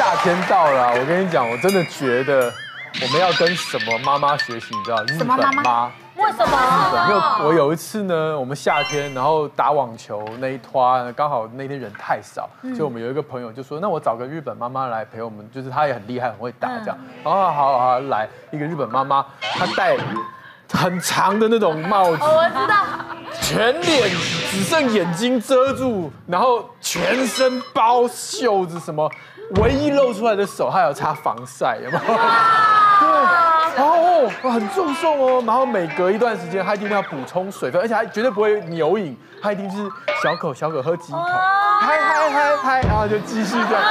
夏天到了，我跟你讲，我真的觉得我们要跟什么妈妈学习，你知道？日本妈。为什么？因为我有一次呢，我们夏天然后打网球那一团，刚好那天人太少，所以我们有一个朋友就说，那我找个日本妈妈来陪我们，就是她也很厉害，很会打这样。哦，好好好，来一个日本妈妈，她戴很长的那种帽子，我知道，全脸只剩眼睛遮住，然后全身包袖子什么，唯一露出来的手还有擦防晒，有没有？对。然后哦，很重哦，然后每隔一段时间，他一定要补充水分，而且他绝对不会牛饮，他一定是小口小口喝几口，嗨嗨嗨嗨，然后就继续这样。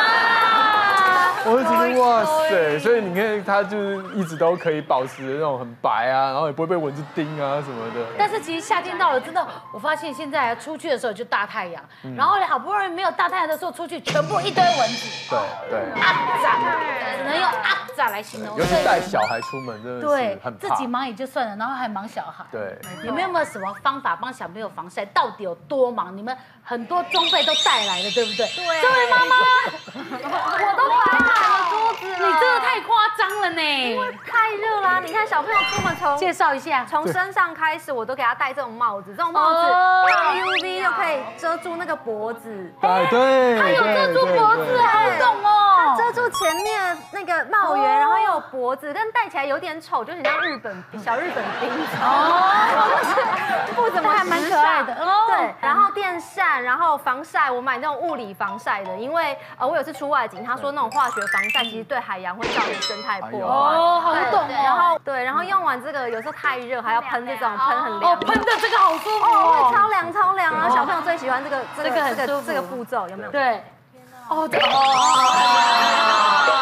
我会觉得哇塞，所以你看他就是一直都可以保持那种很白啊，然后也不会被蚊子叮啊什么的。但是其实夏天到了，真的，我发现现在出去的时候就大太阳，然后好不容易没有大太阳的时候出去，全部一堆蚊子。对对。阿杂，只能用阿杂来形容。尤其带小孩出门，真的对，自己忙也就算了，然后还忙小孩。对。你们有没有什么方法帮小朋友防晒？到底有多忙？你们很多装备都带来了，对不对？对。这位妈妈，我都摆满了桌子。你真的太夸张了呢！因为太热啦，你看小朋友出门从介绍一下，从身上开始，我都给他戴这种帽子，这种帽子抗 UV 又可以遮住那个脖子，对对，它有遮住脖子，好懂哦，遮住前面那个帽檐，然后又有脖子，但戴起来有点丑，就很像日本小日本兵哦，不怎么还蛮可爱的哦。对，然后电扇，然后防晒，我买那种物理防晒的，因为呃我有次出外景，他说那种化学防晒其实对。海洋会造成生态破坏哦，好懂哦。然后对，然后用完这个，有时候太热还要喷这种喷很凉，哦喷的这个好舒服哦，超凉超凉啊！小朋友最喜欢这个这个这个这个步骤，有没有？对。哦，这个哦，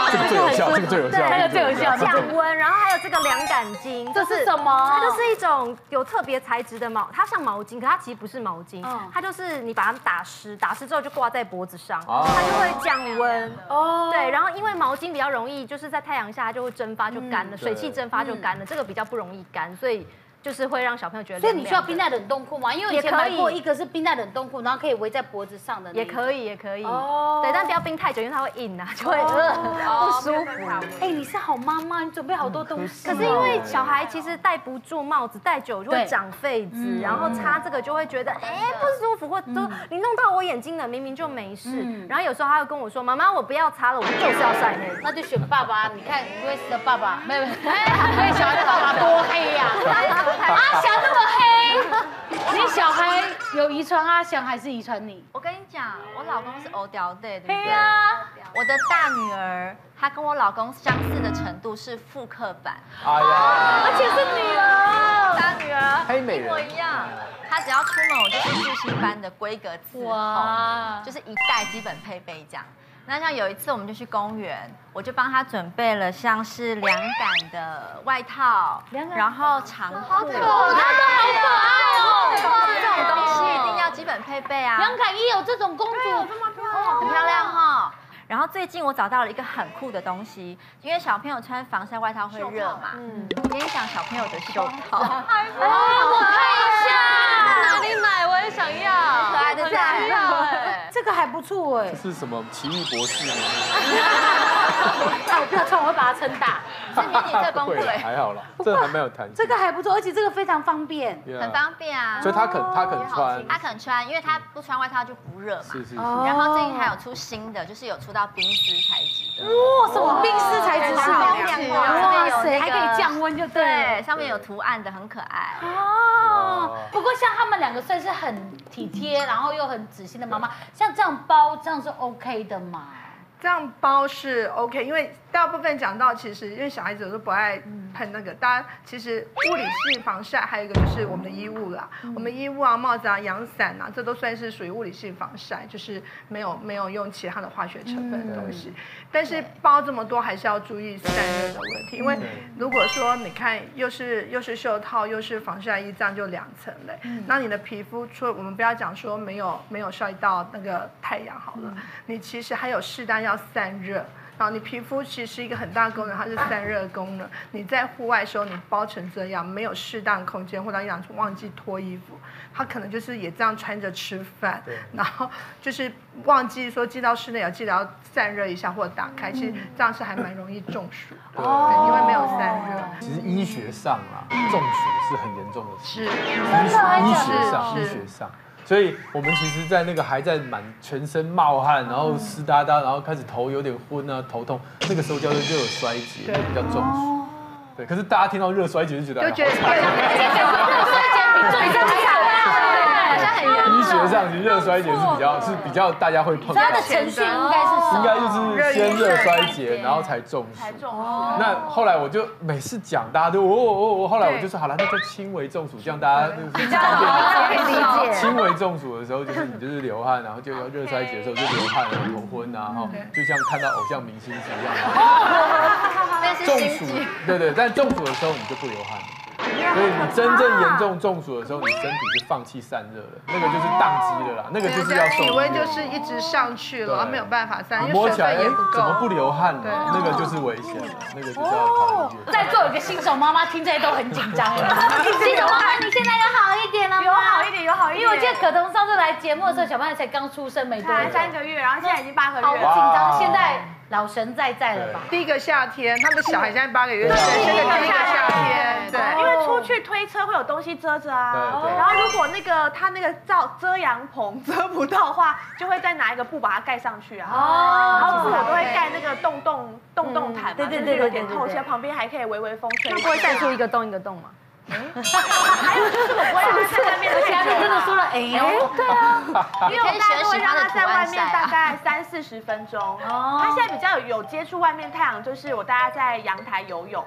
这个最有效，这个最有效，这个最有效，降温。然后还有这个凉感巾，这是什么？它就是一种有特别材质的毛，它像毛巾，可它其实不是毛巾，它就是你把它打湿，打湿之后就挂在脖子上，它就会降温。哦，对，然后因为毛巾比较容易，就是在太阳下它就会蒸发就干了，水汽蒸发就干了，这个比较不容易干，所以。就是会让小朋友觉得，所以你需要冰在冷冻库吗？因为以前买过一个是冰在冷冻库，然后可以围在脖子上的。也可以，也可以。哦。对，但不要冰太久，因为它会硬啊，就会不舒服。哎，你是好妈妈，你准备好多东西。可是因为小孩其实戴不住帽子，戴久就会长痱子，然后擦这个就会觉得哎不舒服，或者说你弄到我眼睛了，明明就没事。然后有时候他会跟我说：“妈妈，我不要擦了，我就是要晒黑。”那就选爸爸。你看 Grace 的爸爸，没有没有，哎，小孩的爸爸多黑呀！阿翔那么黑，你小孩有遗传阿翔还是遗传你？我跟你讲，我老公是欧雕对，对不对？对啊。我的大女儿，她跟我老公相似的程度是复刻版。哎呀，而且是女儿，大女儿，黑美人，一模一样。她只要出门，我就是复星班的规格伺候，就是一代基本配备这样。那像有一次，我们就去公园，我就帮他准备了像是凉感的外套，然后长裤，好可爱，好可爱哦！这种东西一定要基本配备啊。凉感也有这种公主，这么漂亮，很漂亮哈。然后最近我找到了一个很酷的东西，因为小朋友穿防晒外套会热嘛，嗯，我跟你讲小朋友的袖套，哦，我看一下，在哪里买？我也想要，可爱的材料。这个还不错哎，这是什么奇异博士吗？啊，我不要穿，我会把它撑大。是迷你特工队，还好了，这个还没有弹性。这个还不错，而且这个非常方便，很方便啊。所以他肯他肯穿，他肯穿，因为他不穿外套就不热嘛。是是是。然后最近还有出新的，就是有出到冰丝材质的。哇，什么冰丝材质是漂亮哇塞，还可以降温，就对。上面有图案的，很可爱。哦。不过像他们两个算是很体贴，然后又很仔细的妈妈，像这样包这样是 OK 的吗？这样包是 OK，因为大部分讲到其实，因为小孩子都不爱喷那个，大家其实物理性防晒，还有一个就是我们的衣物啦，我们衣物啊、帽子啊、阳伞啊，这都算是属于物理性防晒，就是没有没有用其他的化学成分的东西。但是包这么多，还是要注意散热的问题，因为如果说你看又是又是袖套又是防晒衣，这样就两层嘞。那你的皮肤，除了我们不要讲说没有没有晒到那个太阳好了，你其实还有适当要散热，然后你皮肤其实是一个很大的功能，它是散热功能。你在户外的时候，你包成这样，没有适当空间，或者你忘记脱衣服，它可能就是也这样穿着吃饭，然后就是忘记说进到室内要记得要散热一下或者打开，其实这样是还蛮容易中暑的，因为没有散热。其实医学上啊，中暑是很严重的事，是医学上医学上。所以，我们其实，在那个还在满全身冒汗，然后湿哒哒，然后开始头有点昏啊，头痛，那个时候叫做热衰竭，比较中暑。对，可是大家听到热衰竭就觉得，就觉得热衰竭比医学上其实热衰竭是比较是比较大家会碰到。它的程序应该是应该就是先热衰竭，然后才中暑。那后来我就每次讲，大家都哦哦哦，后来我就说好了，那就轻微中暑，这样大家就是比较可以理解。轻微中暑的时候，就是你就是流汗，然后就要热衰竭的时候就流汗，然后头昏啊，哈就像看到偶像明星一样。中暑，对对，但中暑的时候你就不流汗。所以你真正严重中暑的时候，你身体是放弃散热了，那个就是宕机了啦，那个就是要体温就是一直上去了，没有办法散，摸起来哎怎么不流汗呢？那个就是危险了，那个就是要跑医院。在座有个新手妈妈听这些都很紧张了。新手妈妈，你现在有好一点了吗？有好一点，有好一点。因为我记得可彤上次来节目的时候，小朋友才刚出生没多久，三个月，然后现在已经八个月，好紧张。现在。老神在在了吧？第一个夏天，他们小孩现在八个月，对，第一个夏天，对，因为出去推车会有东西遮着啊，对，然后如果那个他那个罩遮阳棚遮不到的话，就会再拿一个布把它盖上去啊。哦，然后布我都会盖那个洞洞洞洞毯嘛，对对对，有点透气，旁边还可以微微风吹，它不会晒出一个洞一个洞吗？还有就是我不会在外面，而且他真的说了，哎，对啊，因为我大概会让他在外面大概三四十分钟。哦，他现在比较有接触外面太阳，就是我大家在阳台游泳，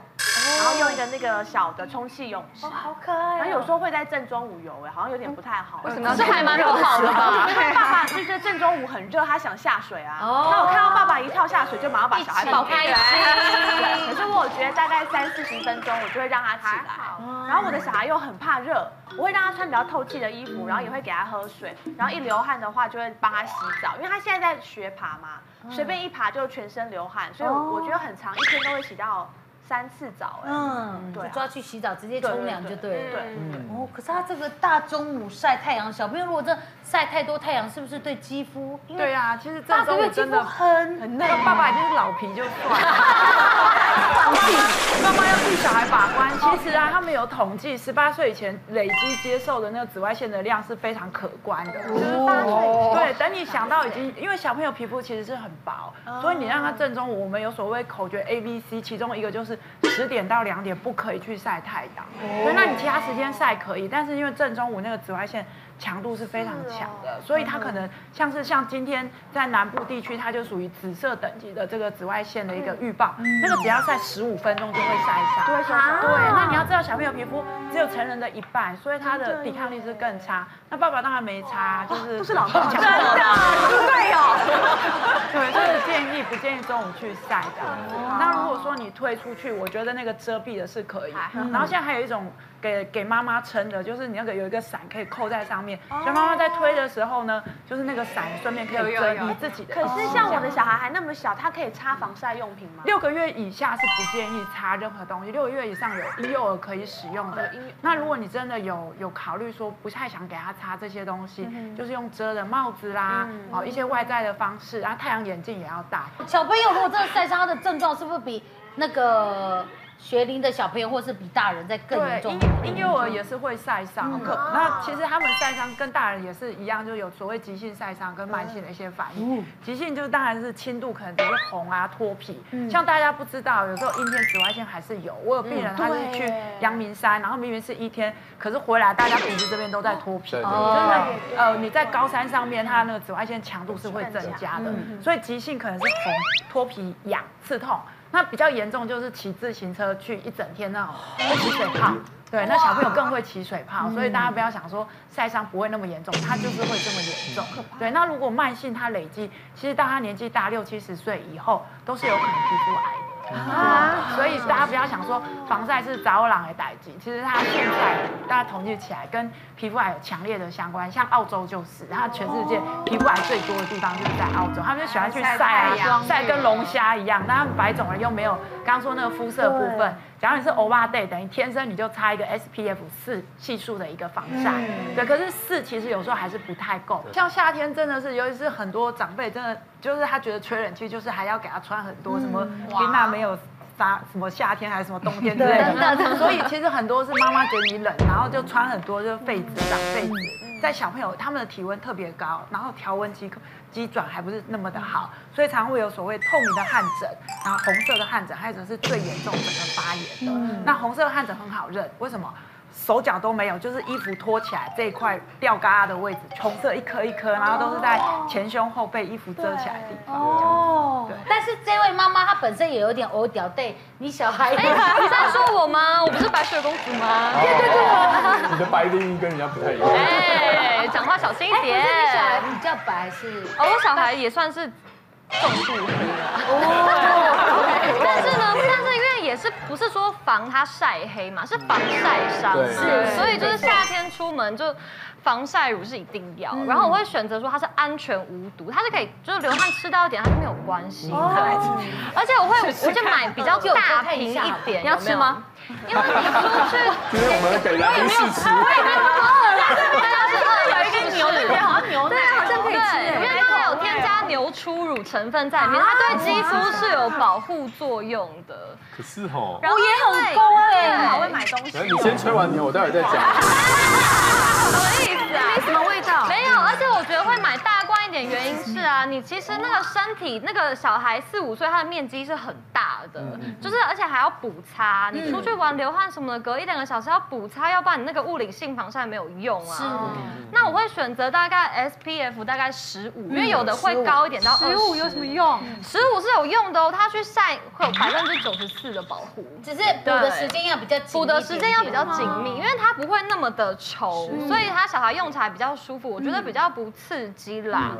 然后用一个那个小的充气泳池，好可爱。然后有时候会在正中午游，哎，好像有点不太好。为什么？这还蛮不好的吧？爸爸就是正中午很热，他想下水啊。哦，那我看到爸爸一跳下水，就马上把小孩抱开来。可是我觉得大概三四十分钟，我就会让他起来。然后我的小孩又很怕热，我会让他穿比较透气的衣服，然后也会给他喝水，然后一流汗的话就会帮他洗澡，因为他现在在学爬嘛，随便一爬就全身流汗，所以我觉得很长，一天都会洗到三次澡，哎，嗯，对，就抓去洗澡，直接冲凉就对了，对，哦，可是他这个大中午晒太阳，小朋友如果这晒太多太阳，是不是对肌肤？对啊，其实这中午真的很很嫩爸爸已经是老皮就算了。妈妈要替小孩把关。其实啊，他们有统计，十八岁以前累积接受的那个紫外线的量是非常可观的。十八岁，对，等你想到已经，因为小朋友皮肤其实是很薄，所以你让他正中午，我们有所谓口诀 A、B、C，其中一个就是十点到两点不可以去晒太阳。所以，那你其他时间晒可以，但是因为正中午那个紫外线。强度是非常强的，所以它可能像是像今天在南部地区，它就属于紫色等级的这个紫外线的一个预报，那个只要晒十五分钟就会晒伤。对，对。那你要知道，小朋友皮肤只有成人的一半，所以他的抵抗力是更差。那爸爸当然没差，就是都是老强的，对哦。对，就是建议不建议中午去晒的。那如果说你推出去，我觉得那个遮蔽的是可以。然后现在还有一种。给给妈妈撑的，就是你那个有一个伞可以扣在上面，所以妈妈在推的时候呢，就是那个伞顺便可以遮你自己的。可是像我的小孩还那么小，他可以擦防晒用品吗？六个月以下是不建议擦任何东西，六个月以上有婴幼儿可以使用的。那如果你真的有有考虑说不太想给他擦这些东西，就是用遮的帽子啦，哦一些外在的方式，然后太阳眼镜也要戴。小朋友如果真的晒伤，他的症状是不是比那个？学龄的小朋友，或是比大人在更严重。婴幼儿也是会晒伤，那其实他们晒伤跟大人也是一样，就有所谓急性晒伤跟慢性的一些反应。急性就是当然是轻度，可能只是红啊、脱皮。像大家不知道，有时候阴天紫外线还是有。我有病人，他是去阳明山，然后明明是一天，可是回来大家鼻子这边都在脱皮。真的，呃，你在高山上面，它那个紫外线强度是会增加的，所以急性可能是红、脱皮、痒、刺痛。那比较严重就是骑自行车去一整天那种会起水泡，对，那小朋友更会起水泡，所以大家不要想说晒伤不会那么严重，它就是会这么严重。对，那如果慢性它累积，其实到他年纪大六七十岁以后，都是有可能皮肤癌的。啊，所以大家不要想说防晒是早朗的代际，其实它现在大家统计起来跟皮肤癌有强烈的相关，像澳洲就是，它全世界皮肤癌最多的地方就是在澳洲，他们就喜欢去晒啊，晒跟龙虾一样，那他们白种人又没有刚刚说那个肤色部分。假如你是欧巴 day，等于天生你就擦一个 SPF 四系数的一个防晒，嗯、对。可是四其实有时候还是不太够。像夏天真的是，尤其是很多长辈真的就是他觉得吹冷气就是还要给他穿很多什么，冰娜没有啥什么夏天还是什么冬天之类的。对所以其实很多是妈妈觉得你冷，然后就穿很多就痱子长痱子。在小朋友他们的体温特别高，然后调温机机转还不是那么的好，所以常会有所谓透明的汗疹，然后红色的汗疹，还有是最严重整个发炎的。嗯、那红色的汗疹很好认，为什么？手脚都没有，就是衣服脱起来这一块掉嘎嘎的位置，红色一颗一颗，然后都是在前胸后背衣服遮起来的地方。哦，对。但是这位妈妈她本身也有点欧屌，对你小孩，哎，你在说我吗？我不是白雪公主吗？对对对，你的白定义跟人家不太一样。哎，讲话小心一点。你小孩比较白是？哦，我小孩也算是重度黑了。哦。但是呢，但是因为。也是不是说防它晒黑嘛，是防晒伤。是，所以就是夏天出门就防晒乳是一定要。然后我会选择说它是安全无毒，它是可以就是流汗吃到一点它是没有关系的。而且我会我就买比较大瓶一点，你要吃吗？因为你出去，因为我们给来宾试吃。我 也没有喝了，大家是有一个牛奶，好像牛奶，好像可以吃。牛初乳成分在里面，它对肌肤是有保护作用的。可是吼，我也很高哎，好会买东西。你先吹完牛，我待会再讲。什么意思啊？没什么味道。没有，而且我觉得会买一点，原因是啊，你其实那个身体那个小孩四五岁，他的面积是很大的，就是而且还要补擦。你出去玩流汗什么的，隔一两个小时要补擦，要不然你那个物理性防晒没有用啊。是。那我会选择大概 SPF 大概十五，因为有的会高一点到十五有什么用？十五是有用的哦，它去晒会有百分之九十四的保护，只是补的时间要比较补的时间要比较紧密，因为它不会那么的稠，所以它小孩用起来比较舒服，我觉得比较不刺激啦。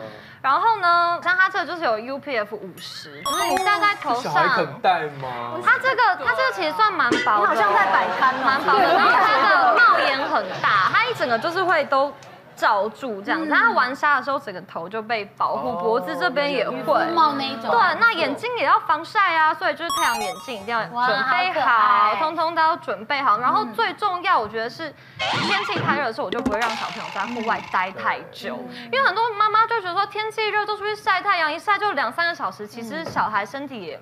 然后呢，像它这个就是有 UPF 五十，就是你戴在头上。小孩肯戴吗？它这个它这个其实算蛮薄的，好像在摆摊，蛮薄的。然后它的帽檐很大，它一整个就是会都。罩住这样子，然后玩沙的时候，整个头就被保护，脖子这边也会冒那一种。对，那眼睛也要防晒啊，所以就是太阳眼镜一定要准备好，通通都要准备好。然后最重要，我觉得是天气太热的时候，我就不会让小朋友在户外待太久，因为很多妈妈就觉得说天气热都出去晒太阳，一晒就两三个小时，其实小孩身体也。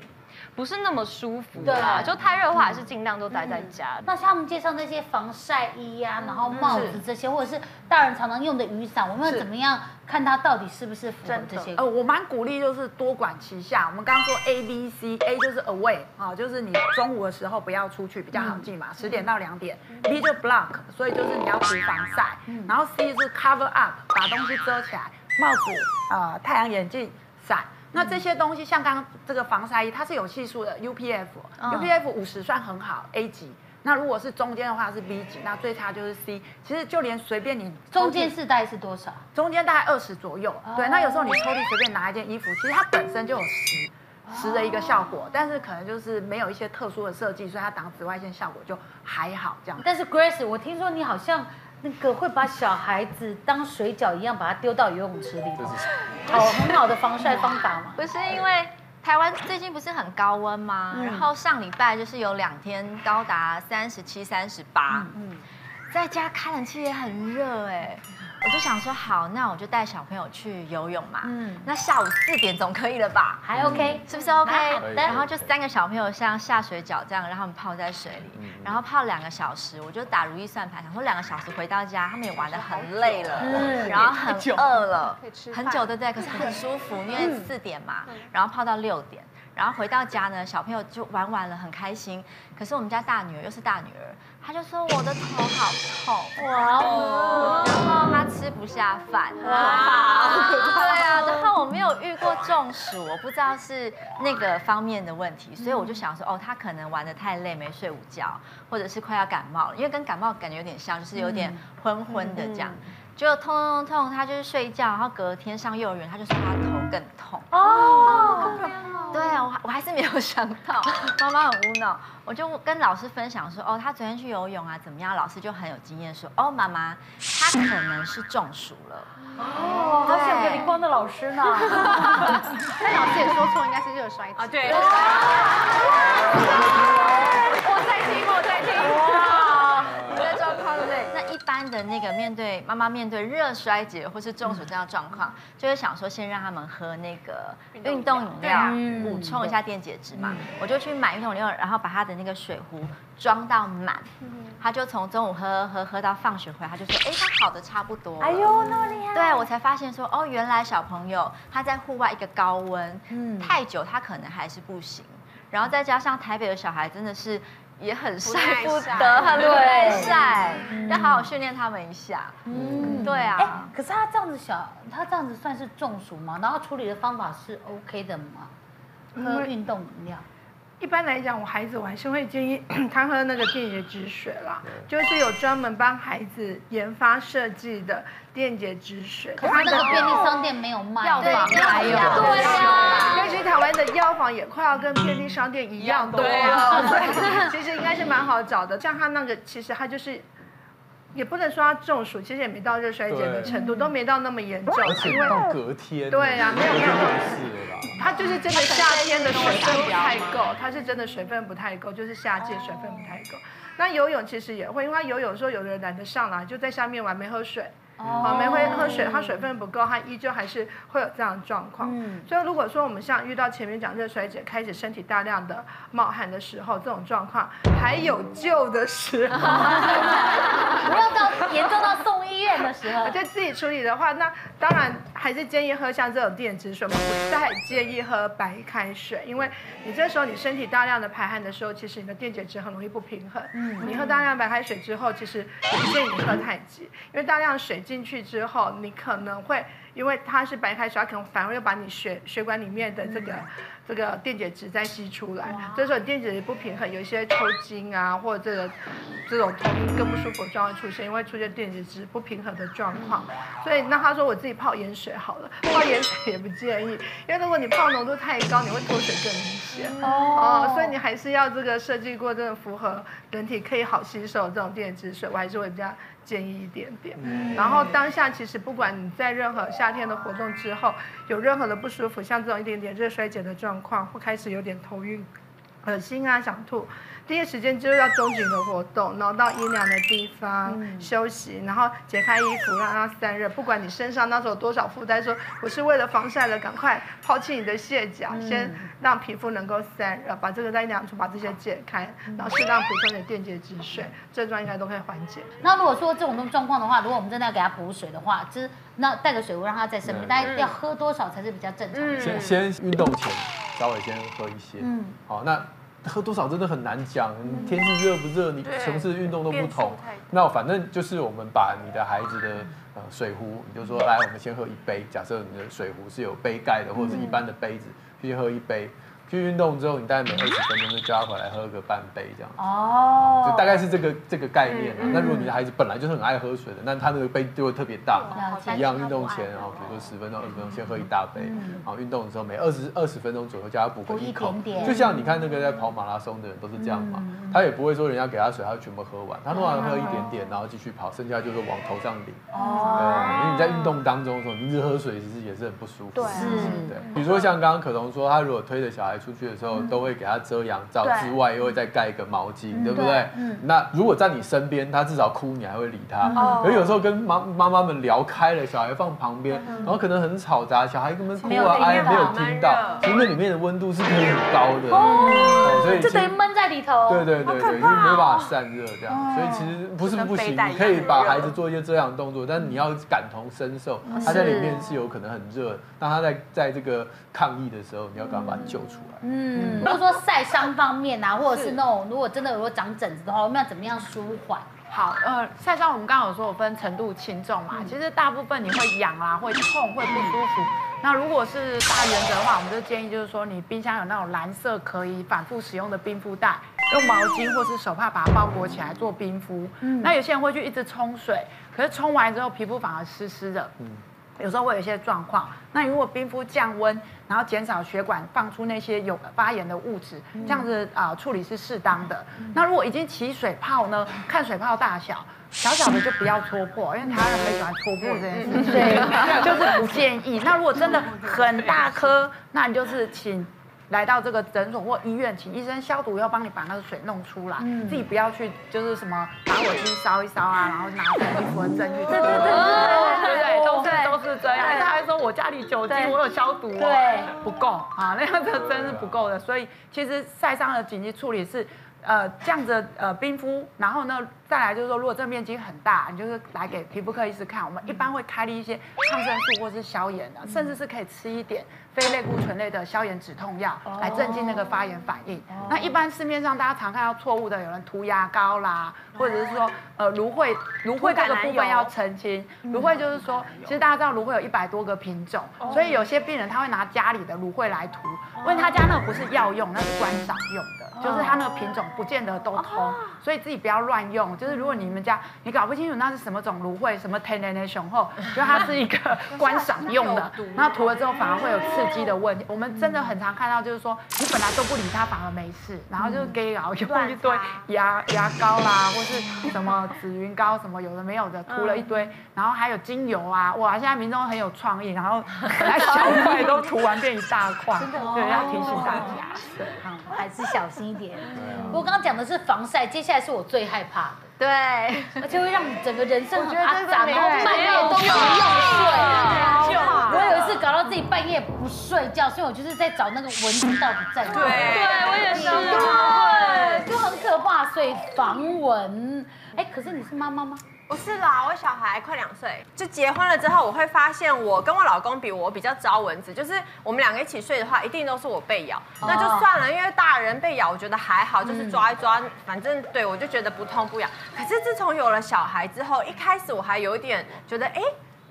不是那么舒服，对啊，就太热的话，还是尽量都待在家。那像他们介绍那些防晒衣呀，然后帽子这些，或者是大人常常用的雨伞，我们要怎么样看它到底是不是符合这些？呃，我蛮鼓励就是多管齐下。我们刚刚说 A B C，A 就是 away 啊，就是你中午的时候不要出去，比较好记嘛，十点到两点。B 就 block，所以就是你要涂防晒。然后 C 是 cover up，把东西遮起来，帽子、呃太阳眼镜、伞。那这些东西，像刚刚这个防晒衣，它是有系数的，UPF，UPF 五十算很好，A 级。那如果是中间的话是 B 级，那最差就是 C。其实就连随便你中间是大概是多少？中间大概二十左右。对，那有时候你抽屉随便拿一件衣服，其实它本身就有十十的一个效果，但是可能就是没有一些特殊的设计，所以它挡紫外线效果就还好这样。但是 Grace，我听说你好像。那个会把小孩子当水饺一样把它丢到游泳池里吗？好，很好的防晒方法吗。不是因为台湾最近不是很高温吗？嗯、然后上礼拜就是有两天高达三十七、三十八，嗯，在家开冷气也很热哎。我就想说好，那我就带小朋友去游泳嘛。嗯，那下午四点总可以了吧？还 OK，是不是 OK？然后就三个小朋友像下水饺这样，让他们泡在水里，然后泡两个小时。我就打如意算盘，想说两个小时回到家，他们也玩的很累了，然后很饿了，很久对不对？可是很舒服，因为四点嘛，然后泡到六点，然后回到家呢，小朋友就玩完了，很开心。可是我们家大女儿又是大女儿。她就说我的头好痛，哇哦，然后她吃不下饭，哇，对啊，然后我没有遇过中暑，我不知道是那个方面的问题，所以我就想说，哦，她可能玩得太累，没睡午觉，或者是快要感冒了，因为跟感冒感觉有点像，就是有点昏昏的这样。结果痛痛痛，他就是睡觉，然后隔天上幼儿园，他就说他头更痛。哦，对啊，我 我还是没有想到，妈妈很无脑，我就跟老师分享说，哦，他昨天去游泳啊，怎么样？老师就很有经验说，哦，妈妈，他可能是中暑了。哦，好像有个灵光的老师呢。但老师也说错，应该是热衰竭。啊，对。般的那个面对妈妈面对热衰竭或是中暑这样状况，就会想说先让他们喝那个运动饮料，补充一下电解质嘛。我就去买运动饮料，然后把他的那个水壶装到满。他就从中午喝喝喝到放学回来，他就说：“哎，他好的差不多。”哎呦，那么厉害！对，我才发现说，哦，原来小朋友他在户外一个高温，嗯，太久他可能还是不行。然后再加上台北的小孩真的是也很晒不得，很累晒，要好好训练他们一下。嗯，对啊。可是他这样子小，他这样子算是中暑吗？然后处理的方法是 OK 的吗？喝运动饮料。一般来讲，我孩子我还是会建议 他喝那个电解质水啦，就是有专门帮孩子研发设计的电解质水。可是那个便利商店没有卖，药房还有。对啊，尤其台湾的药房也快要跟便利商店一样多了，其实应该是蛮好找的。像他那个，其实他就是。也不能说他中暑，其实也没到热衰竭的程度，都没到那么严重。因为到隔天，对呀，没有没有他就是真的夏天的水分不太够，他是真的水分不太够，就是夏季水分不太够。那游泳其实也会，因为他游泳的时候，有的人懒得上来，就在下面玩，没喝水。好，没会喝水，它水分不够，它依旧还是会有这样的状况。嗯，所以如果说我们像遇到前面讲热衰竭，开始身体大量的冒汗的时候，这种状况还有救的时候 不要到严重到送医院的时候，就自己处理的话，那当然还是建议喝像这种电解质水，我们不太建议喝白开水，因为你这时候你身体大量的排汗的时候，其实你的电解质很容易不平衡。嗯，你喝大量白开水之后，其实也不建议你喝太急，因为大量水。进去之后，你可能会因为它是白开水，它可能反而又把你血血管里面的这个这个电解质再吸出来，所以说电解质不平衡，有一些抽筋啊，或者这个这种头晕更不舒服的状况出现，因为出现电解质不平衡的状况。所以那他说我自己泡盐水好了，泡盐水也不建议，因为如果你泡浓度太高，你会脱水更明显哦。所以你还是要这个设计过，这种符合人体可以好吸收这种电解质水，我还是会比较。建议一点点，然后当下其实不管你在任何夏天的活动之后，有任何的不舒服，像这种一点点热衰竭的状况，会开始有点头晕、恶心啊、想吐。第一时间就是要松紧的活动，然后到阴凉的地方休息，然后解开衣服让它散热。不管你身上那时候有多少负担，说我是为了防晒的，赶快抛弃你的卸甲，先让皮肤能够散热，把这个在阴凉处把这些解开，然后适当补充点电解质水，症状应该都可以缓解。那如果说这种状况的话，如果我们真的要给它补水的话，就是那带个水壶让它在身边，大家要喝多少才是比较正常的？先先运动前稍微先喝一些，嗯，好那。喝多少真的很难讲，天气热不热，你城市运动都不同。那反正就是我们把你的孩子的呃水壶，你就说来，我们先喝一杯。假设你的水壶是有杯盖的，或者是一般的杯子，先喝一杯。去运动之后，你大概每二十分钟就叫他回来喝个半杯这样。哦，就大概是这个这个概念啊。那如果你的孩子本来就是很爱喝水的，那他那个杯就会特别大嘛。一样运动前，然后比如说十分钟、二十分钟先喝一大杯，然后运动的时候每二十二十分钟左右叫他补个一口。就像你看那个在跑马拉松的人都是这样嘛，他也不会说人家给他水他就全部喝完，他通常喝一点点，然后继续跑，剩下就是往头上淋。哦，因为你在运动当中的时候，你一直喝水其实也是很不舒服。对，对。比如说像刚刚可彤说，他如果推着小孩出去的时候，都会给他遮阳罩之外，又会再盖一个毛巾，对不对？嗯。那如果在你身边，他至少哭，你还会理他。哦。可有时候跟妈妈妈们聊开了，小孩放旁边，然后可能很吵杂，小孩根本哭啊哎没有听到，其实那里面的温度是可以很高的。哦。所以就等于闷在里头。对对对对，就没办法散热这样。所以其实不是不行，你可以把孩子做一些这样的动作，但是你要感同身受，他在里面是有可能很热，那他在在这个抗议的时候，你要赶快把他救出来。嗯。嗯，如果说晒伤方面啊，或者是那种如果真的如果长疹子的话，我们要怎么样舒缓？好，呃，晒伤我们刚刚有说有分程度轻重嘛，其实大部分你会痒啊，会痛，会不舒服。那如果是大原则的话，我们就建议就是说，你冰箱有那种蓝色可以反复使用的冰敷袋，用毛巾或是手帕把它包裹起来做冰敷。嗯，那有些人会去一直冲水，可是冲完之后皮肤反而湿湿的。嗯。有时候会有一些状况，那你如果冰敷降温，然后减少血管放出那些有发炎的物质，这样子啊、呃、处理是适当的。那如果已经起水泡呢？看水泡大小，小小的就不要戳破，因为台湾人很喜欢戳破这件事情，对，就是不建议。那如果真的很大颗，那你就是请。来到这个诊所或医院，请医生消毒，要帮你把那个水弄出来，嗯、自己不要去就是什么打火机烧一烧啊，然后拿着衣服的证去，对对对对对，都是都是这样。他还说我家里酒精，我有消毒哦，对，不够啊，那样子真是不够的。所以其实晒伤的紧急处理是。呃，这样子呃冰敷，然后呢，再来就是说，如果这个面积很大，你就是来给皮肤科医师看，我们一般会开立一些抗生素或是消炎的，甚至是可以吃一点非类固醇类的消炎止痛药来镇静那个发炎反应。那一般市面上大家常看到错误的，有人涂牙膏啦，或者是说呃芦荟，芦荟这个部分要澄清，芦荟就是说，其实大家知道芦荟有一百多个品种，所以有些病人他会拿家里的芦荟来涂，因为他家那个不是药用，那是观赏用的。就是它那个品种不见得都通，所以自己不要乱用。就是如果你们家你搞不清楚那是什么种芦荟，什么天然的雄厚，就它是一个 观赏用的，那涂了之后反而会有刺激的问题。我们真的很常看到，就是说你本来都不理它，反而没事，然后就是给然后用一堆牙牙膏啦，或是什么紫云膏什么有的没有的涂了一堆，然后还有精油啊，哇！现在民众很有创意，然后本来小块都涂完变一大块，对，要提醒大家，对，还是小心。一点，我刚刚讲的是防晒，接下来是我最害怕的，对，而且会让你整个人生很阿杂，然后半夜都不用睡。我有一次搞到自己半夜不睡觉，所以我就是在找那个蚊子到底在哪。对，我也是，对，就很可怕，所以防蚊。哎，可是你是妈妈吗？不是啦，我小孩快两岁，就结婚了之后，我会发现我跟我老公比，我比较招蚊子。就是我们两个一起睡的话，一定都是我被咬，那就算了，因为大人被咬，我觉得还好，就是抓一抓，反正对我就觉得不痛不痒。可是自从有了小孩之后，一开始我还有一点觉得，哎，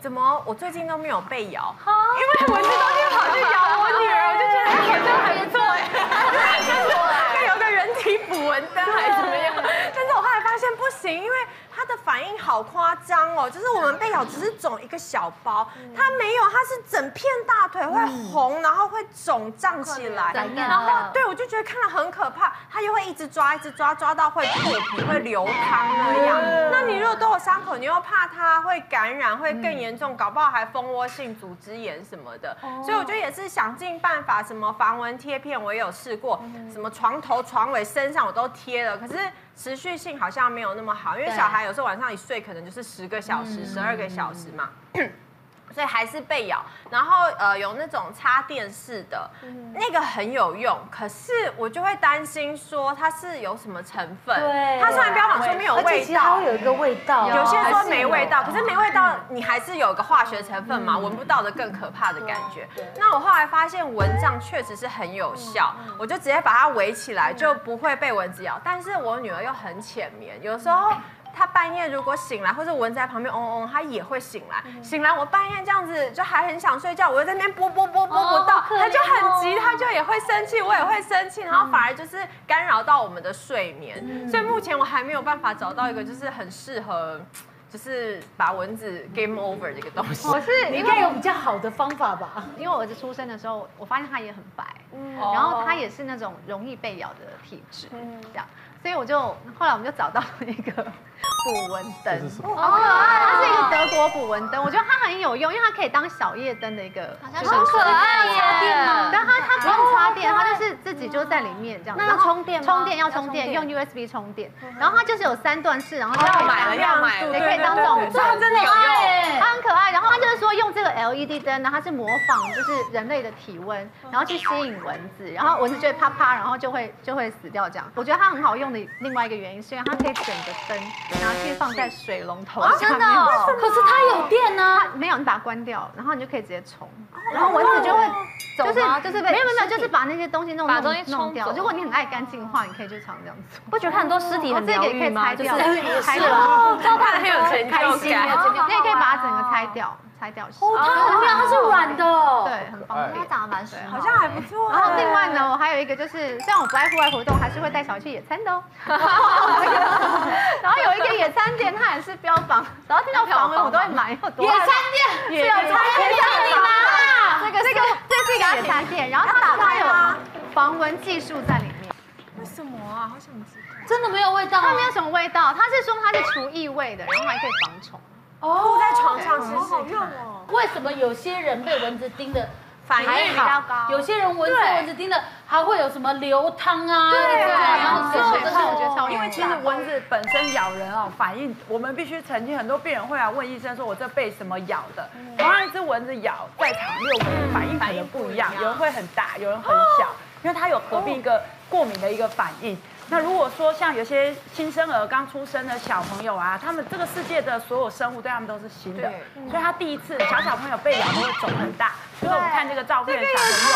怎么我最近都没有被咬？因为蚊子都会跑去咬我女儿，我就觉得好像还不错哎，应该 有个人体捕蚊灯还是怎么样？但是我后来发现不行，因为。他的反应好夸张哦，就是我们被咬只是肿一个小包，它没有，它是整片大腿会红，然后会肿胀起来，然后对我就觉得看了很可怕，它又会一直抓，一直抓，抓到会破皮，会流汤那样。那你如果都有伤口，你又怕它会感染，会更严重，搞不好还蜂窝性组织炎什么的。所以我觉得也是想尽办法，什么防蚊贴片我也有试过，什么床头、床尾、身上我都贴了，可是。持续性好像没有那么好，因为小孩有时候晚上一睡可能就是十个小时、十二个小时嘛。所以还是被咬，然后呃有那种插电式的，那个很有用，可是我就会担心说它是有什么成分。对，它虽然标榜说没有味道，其实它会有一个味道，有些说没味道，可是没味道，你还是有个化学成分嘛，闻不到的更可怕的感觉。那我后来发现蚊帐确实是很有效，我就直接把它围起来，就不会被蚊子咬。但是我女儿又很浅眠，有时候。他半夜如果醒来，或者蚊子在旁边嗡嗡嗡，他也会醒来。醒来，我半夜这样子就还很想睡觉，我又在那边拨拨拨拨不到，他就很急，他就也会生气，我也会生气，然后反而就是干扰到我们的睡眠。所以目前我还没有办法找到一个就是很适合，就是把蚊子 game over 这个东西。我是你应该有比较好的方法吧？因为我儿子出生的时候，我发现他也很白，然后他也是那种容易被咬的体质，嗯这样。所以我就后来我们就找到了一个捕蚊灯，好可爱！它是一个德国捕蚊灯，我觉得它很有用，因为它可以当小夜灯的一个，好可爱耶！然后它它不用插电，它就是自己就在里面这样。那要充电吗？充电要充电，用 USB 充电。然后它就是有三段式，然后要买了要买，也可以当这种，它真的有用，它很可爱。然后它就是说用这个 LED 灯，然后它是模仿就是人类的体温，然后去吸引蚊子，然后蚊子就会啪啪，然后就会就会死掉这样。我觉得它很好用的。另外一个原因是因为它可以整个灯拿去放在水龙头上面，真的，可是它有电呢，没有，你把它关掉，然后你就可以直接冲，然后蚊子就会走，就是就是没有没有，就是把那些东西弄弄弄掉。如果你很爱干净的话，你可以就常这样子。不觉得很多尸体很疗愈吗？就是拆掉，超怕很有成就感，你也可以把它整个拆掉。拆掉洗。哦，它很亮，它是软的，对，很方便。它长得蛮时髦，好像还不错。然后另外呢，我还有一个就是，虽然我不爱户外活动，还是会带小孩去野餐的哦。然后有一个野餐店，它也是标榜，然后听到防蚊我都会买。野餐店，野餐店你拿，这个这个这是一个野餐店，然后它它有防蚊技术在里面。为什么啊？好想知道。真的没有味道？它没有什么味道，它是说它是除异味的，然后还可以防虫。铺在床上试试看。为什么有些人被蚊子叮的反应比较高？有些人蚊子蚊子叮的还会有什么流汤啊？对，然后水水泡，我觉得超因为其实蚊子本身咬人哦，反应我们必须曾经，很多病人会来问医生说，我这被什么咬的？同样一只蚊子咬在场六个人反应可能不一样，有人会很大，有人很小，因为它有合并一个过敏的一个反应。那如果说像有些新生儿刚出生的小朋友啊，他们这个世界的所有生物对他们都是新的，所以他第一次小小朋友被咬都会肿很大。就是我们看这个照片的小朋友，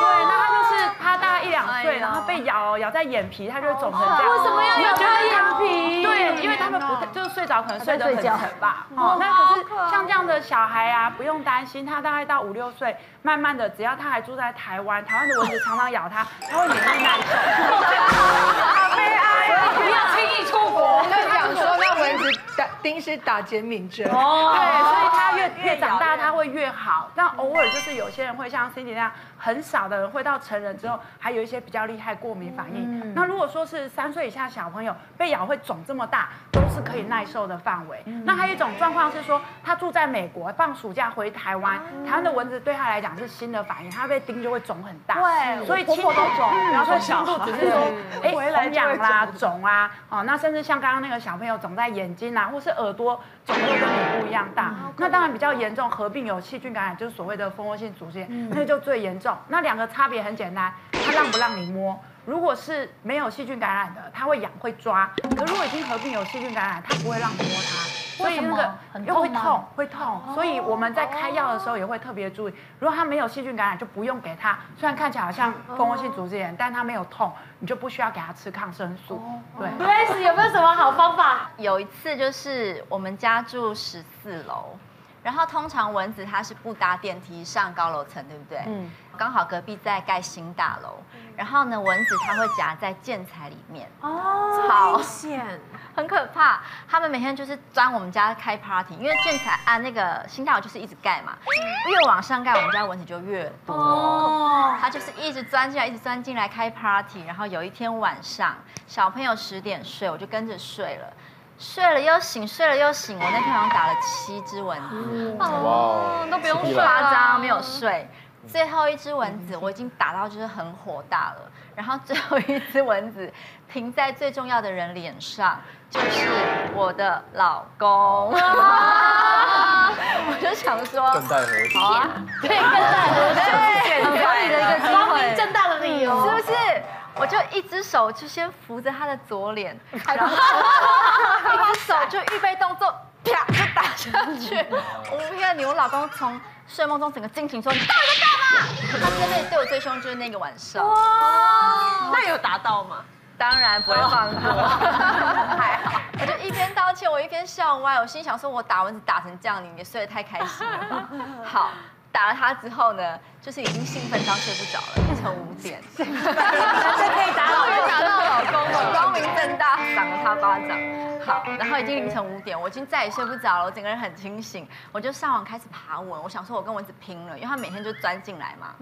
对，那他就是他大概一两岁，然后被咬咬在眼皮，他就会肿成这样。为什么要咬在眼皮？对，因为他们不就是睡着可能睡得很沉吧。哦，那可是像这样的小孩啊，不用担心，他大概到五六岁，慢慢的只要他还住在台湾，台湾的蚊子常常咬他，他会免疫耐受。好悲哀啊！不要轻易出国。就讲说那蚊子打叮是打减敏针。哦，对，所以它越越长大它会越好，但偶尔就是有些人会像 Cindy 那样，很少的人会到成人之后还有一些比较厉害过敏反应。那如果说是三岁以下小朋友被咬会肿这么大，都是可以耐受的范围。那还有一种状况是说，他住在美国，放暑假回台湾，台湾的蚊子对他来讲是新的反应，他被叮就会肿很大。对，所以亲都肿，然后说轻度只是说，哎，红痒啦、肿啊，哦，那甚至像刚刚那个小朋友肿在眼睛啊，或是耳朵肿得跟你不一样大。那当然比较严重，合并有细菌感染，就是所谓的蜂窝性组织炎，那个就最严重。那两个差别很简单，它让不让你摸？如果是没有细菌感染的，它会痒会抓；可如果已经合并有细菌感染，它不会让你摸它。所以那个又会痛，会痛。所以我们在开药的时候也会特别注意，如果他没有细菌感染，就不用给他。虽然看起来好像蜂窝性组织炎，但他没有痛，你就不需要给他吃抗生素。对。Grace 有没有什么好方法？有一次就是我们家住十四楼。然后通常蚊子它是不搭电梯上高楼层，对不对？嗯。刚好隔壁在盖新大楼，然后呢，蚊子它会夹在建材里面。哦。好险，很可怕。他们每天就是钻我们家开 party，因为建材啊那个新大楼就是一直盖嘛，越往上盖我们家蚊子就越多。哦。它就是一直钻进来，一直钻进来开 party。然后有一天晚上，小朋友十点睡，我就跟着睡了。睡了又醒，睡了又醒。我那天晚上打了七只蚊子，哦，都不用夸张，没有睡。最后一只蚊子我已经打到就是很火大了，然后最后一只蚊子停在最重要的人脸上，就是我的老公。我就想说，更待何时？好啊，对，更待何时？很合理的一个机会，光明正大的理由，是不是？我就一只手就先扶着他的左脸，然后一只手就预备动作，啪就打下去。我不骗你，我老公从睡梦中整个惊醒说：“你到底在干嘛？”他真的对我最凶就是那个晚上。哇，那有达到吗？当然不会放过，还好。我就一边道歉，我一边笑歪。我心想说：“我打蚊子打成这样，你也睡得太开心了。”好。打了他之后呢，就是已经兴奋到睡不着了，凌晨五点，这可以打老公，打到老公了，光明正大赏了他巴掌。好，然后已经凌晨五点，我已经再也睡不着了，我整个人很清醒，我就上网开始爬文，我想说我跟蚊子拼了，因为他每天就钻进来嘛，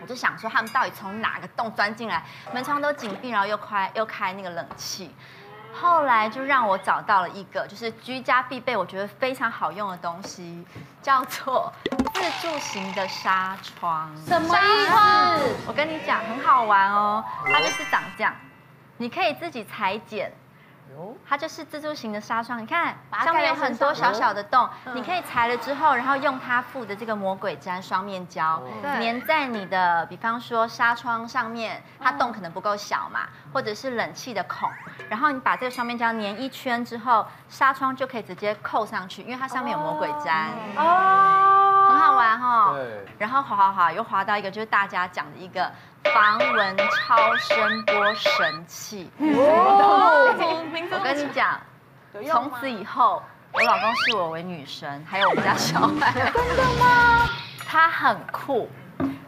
我就想说他们到底从哪个洞钻进来，门窗都紧闭，然后又开又开那个冷气。后来就让我找到了一个，就是居家必备，我觉得非常好用的东西，叫做 自助型的纱窗。什么意思？我跟你讲，很好玩哦。它就是长这样，你可以自己裁剪。它就是自助型的纱窗，你看上面有很多小小的洞，你可以裁了之后，然后用它附的这个魔鬼粘双面胶，粘在你的，比方说纱窗上面，它洞可能不够小嘛，或者是冷气的孔，然后你把这个双面胶粘一圈之后，纱窗就可以直接扣上去，因为它上面有魔鬼粘。哦，很好玩哈。对。然后滑滑滑，又滑到一个就是大家讲的一个。防蚊超声波神器，哦、我跟你讲，从此以后我老公视我为女神，还有我们家小孩。真的吗？他很酷。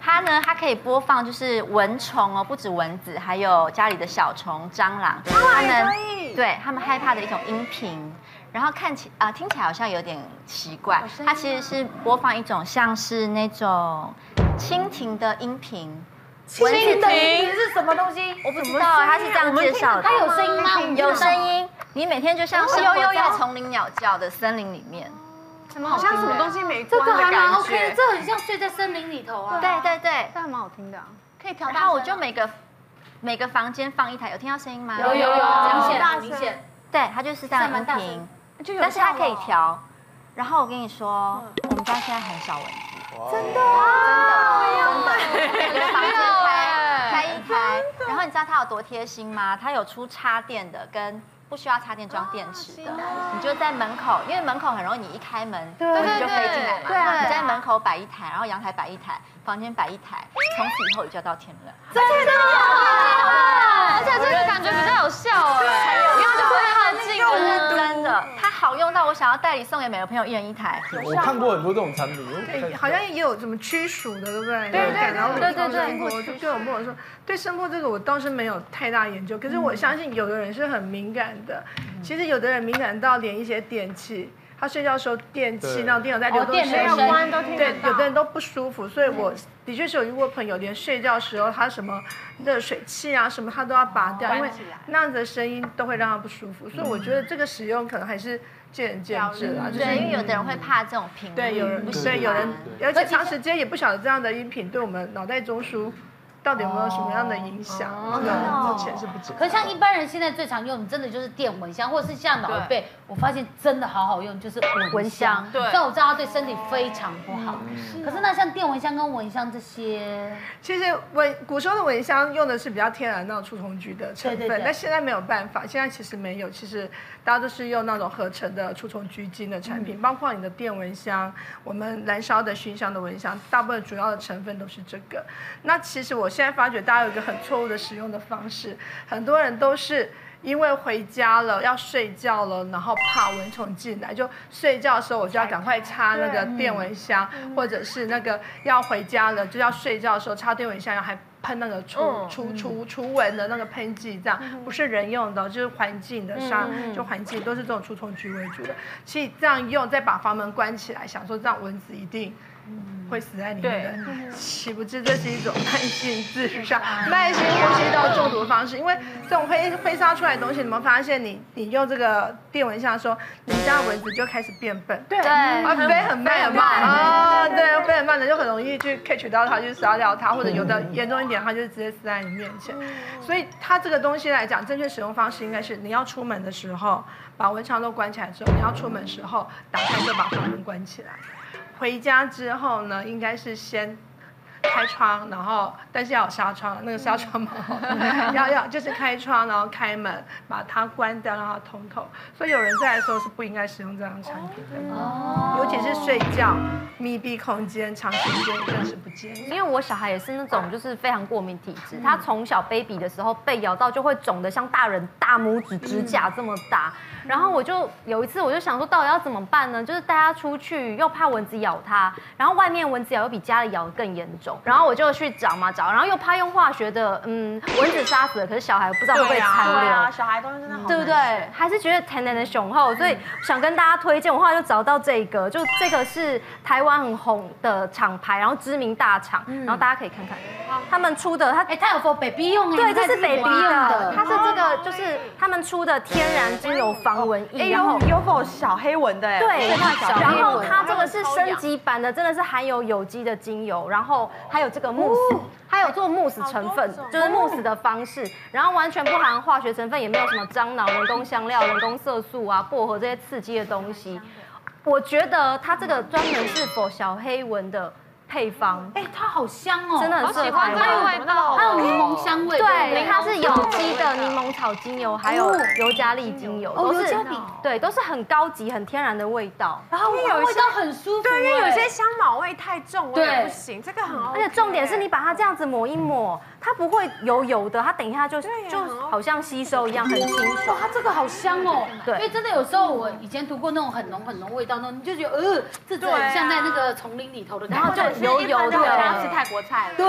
它呢，它可以播放就是蚊虫哦，不止蚊子，还有家里的小虫、蟑螂，它能对他们害怕的一种音频。然后看起啊、呃，听起来好像有点奇怪，它其实是播放一种像是那种蜻蜓的音频。蜻蜓是什么东西？我不知道，它是这样介绍的。它有声音吗？有声音。你每天就像是有有在丛林鸟叫的森林里面。什么好像什么东西没关这个还蛮 OK 的，这很像睡在森林里头啊。对对对，这还蛮好听的，可以调。然后我就每个每个房间放一台，有听到声音吗？有有有，明显明显。对，它就是这样音频，但是它可以调。然后我跟你说，我们家现在很少蚊子，真的真的真的，房间开开一台。然后你知道它有多贴心吗？它有出插电的跟。不需要插电装电池的，你就在门口，因为门口很容易，你一开门，蚊子就飞进来嘛。对，你在门口摆一台，然后阳台摆一台，房间摆一台，从此以后你就要到天亮。真的，而且这个感觉比较有效哎，因为就会很近，真的，它好用到我想要代理送给每个朋友一人一台。我看过很多这种产品，对，好像也有什么驱鼠的，对不对？对对对，然后对对对，我就跟我朋友说，对声波这个我倒是没有太大研究，可是我相信有的人是很敏感的。其实有的人敏感到连一些电器，他睡觉的时候电器那种电脑在流动，没有关都听得到。对，有的人都不舒服，所以我的确是有遇过朋友，连睡觉的时候他什么热水器啊什么他都要拔掉，因为那样子的声音都会让他不舒服。所以我觉得这个使用可能还是见仁见智啦。对，因为有的人会怕这种频率，对，有人不对有人，而且长时间也不晓得这样的音频对我们脑袋中枢。到底有没有什么样的影响？目前是不知道。可是像一般人现在最常用，真的就是电蚊香，或者是像老一辈，我发现真的好好用，就是蚊香。对。虽然我知道它对身体非常不好，可是那像电蚊香跟蚊香这些，其实蚊古时候的蚊香用的是比较天然那种除虫菊的成分，但现在没有办法，现在其实没有，其实大家都是用那种合成的除虫菊精的产品，包括你的电蚊香，我们燃烧的熏香的蚊香，大部分主要的成分都是这个。那其实我。现在发觉大家有一个很错误的使用的方式，很多人都是因为回家了要睡觉了，然后怕蚊虫进来，就睡觉的时候我就要赶快插那个电蚊香，或者是那个要回家了就要睡觉的时候插电蚊香，然后还喷那个除除除除蚊的那个喷剂，这样不是人用的，就是环境的杀，就环境都是这种除虫菊为主的。其实这样用，再把房门关起来，想说这样蚊子一定。会死在里面的，岂不知这是一种慢性自杀、慢性呼吸道中毒的方式？因为这种挥挥杀出来的东西，你们发现你你用这个电蚊香的时候，你家蚊子就开始变笨，对，啊飞很慢很慢。啊，对，飞很慢的就很容易去 catch 到它，去杀掉它，或者有的严重一点，它就直接死在你面前。所以它这个东西来讲，正确使用方式应该是你要出门的时候把蚊帐都关起来之后，你要出门的时候打开就把房门关起来。回家之后呢，应该是先开窗，然后但是要有纱窗，那个纱窗嘛，要要就是开窗，然后开门，把它关掉，让它通透。所以有人在的时候是不应该使用这样的产品的，哦、尤其是睡觉密闭空间长时间更是不建议。因为我小孩也是那种就是非常过敏体质，嗯、他从小 baby 的时候被咬到就会肿得像大人大拇指指甲这么大。嗯然后我就有一次，我就想说，到底要怎么办呢？就是带他出去，又怕蚊子咬它，然后外面蚊子咬又比家里咬得更严重。然后我就去找嘛找，然后又怕用化学的，嗯，蚊子杀死了，可是小孩不知道会不会残留。对啊，小孩东西真的好。对不对？还是觉得甜甜的雄厚，所以想跟大家推荐。我后来就找到这个，就这个是台湾很红的厂牌，然后知名大厂，然后大家可以看看，他们出的，他哎，他有说 baby 用，对，这是 baby 用的，它是这个就是他们出的天然精油防。蚊液，然后有否小黑纹的？对，然后它这个是升级版的，真的是含有有机的精油，然后还有这个慕斯，还有做慕斯成分，就是慕斯的方式，然后完全不含化学成分，也没有什么樟脑、人工香料、人工色素啊、薄荷这些刺激的东西。我觉得它这个专门是否小黑纹的。配方，哎，它好香哦，真的很适合。它有味道，它有柠檬香味，对，它是有机的柠檬草草精油，还有尤加利精油，都是对，都是很高级、很天然的味道。然后有味道很舒服，对，因为有些香茅味太重，我也不行。这个很，而且重点是你把它这样子抹一抹，它不会油油的，它等一下就就好。像吸收一样，很清爽。它这个好香哦，对，因为真的有时候我以前涂过那种很浓很浓味道，那你就觉得呃，这种像在那个丛林里头的，然后就油油的，要吃泰国菜了。对，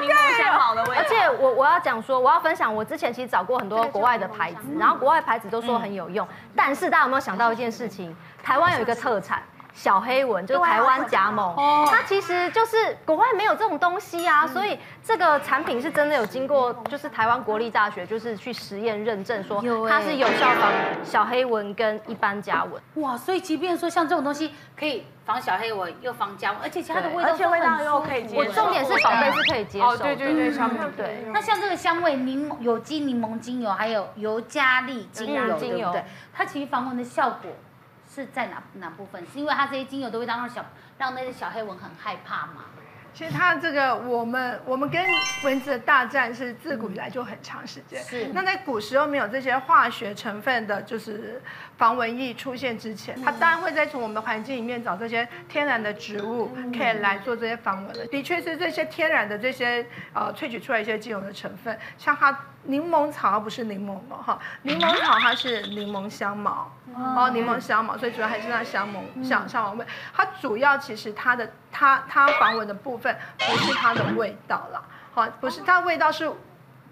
柠檬香茅的味道。而且我我要讲说，我要分享，我之前其实找过很多国外的牌子，然后国外牌子都说很有用，但是大家有没有想到一件事情？台湾有一个特产。小黑蚊就是台湾甲猛，它其实就是国外没有这种东西啊，所以这个产品是真的有经过，就是台湾国立大学就是去实验认证说它是有效防小黑蚊跟一般甲蚊。哇，所以即便说像这种东西可以防小黑蚊又防甲蚊，而且其他的味道，而且味道又可以接受。我重点是宝贝是可以接受。对对对，上面对。那像这个香味柠檬有机柠檬精油，还有尤加利精油，对不对？它其实防蚊的效果。是在哪哪部分？是因为它这些精油都会让小让那些小黑蚊很害怕吗？其实它这个我们我们跟蚊子的大战是自古以来就很长时间。是。那在古时候没有这些化学成分的，就是防蚊液出现之前，它当然会在从我们的环境里面找这些天然的植物，可以来做这些防蚊的。的确是这些天然的这些呃萃取出来一些精油的成分，像它。柠檬草不是柠檬哦，哈，柠檬草它是柠檬香茅，哦，柠檬香茅，所以主要还是那香茅香香茅味。它主要其实它的它它防蚊的部分不是它的味道啦，好，不是它味道是，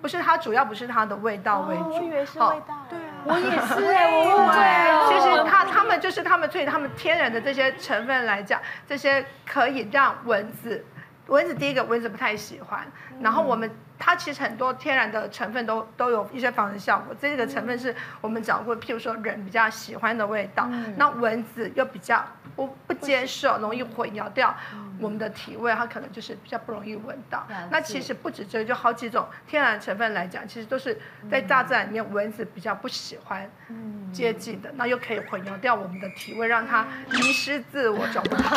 不是它主要不是它的味道为主，我以为是味道，对，我也是哎，我对，其实它它们就是它们对它们天然的这些成分来讲，这些可以让蚊子蚊子第一个蚊子不太喜欢，然后我们。它其实很多天然的成分都都有一些防蚊效果，这个成分是我们找过，譬如说人比较喜欢的味道，那蚊子又比较不不接受，容易混淆掉我们的体味，它可能就是比较不容易闻到。那其实不止这个，就好几种天然成分来讲，其实都是在大自然里面蚊子比较不喜欢接近的，那又可以混淆掉我们的体味，让它迷失自我，找不到。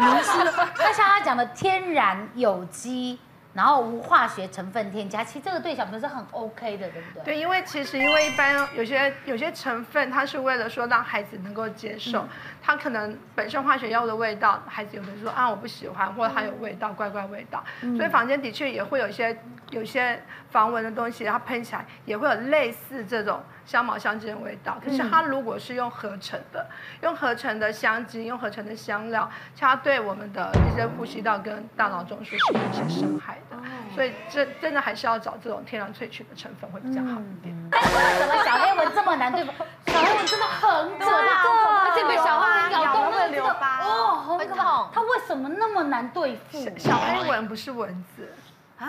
迷失。那像他讲的天然有机。然后无化学成分添加，其实这个对小朋友是很 OK 的，对不对？对，因为其实因为一般有些有些成分，它是为了说让孩子能够接受，嗯、它可能本身化学药物的味道，孩子有的说啊我不喜欢，或者它有味道怪怪味道，嗯、所以房间的确也会有一些有些防蚊的东西，它喷起来也会有类似这种。香茅香精的味道，可是它如果是用合成的，用合成的香精，用合成的香料，它对我们的一些呼吸道跟大脑中枢是有一些伤害的，所以这真的还是要找这种天然萃取的成分会比较好一点。为什么小黑蚊这么难对付？小黑蚊真的很可怕，而且被小黑蚊咬到会留疤哦，很痛。它为什么那么难对付？小黑蚊不是蚊子，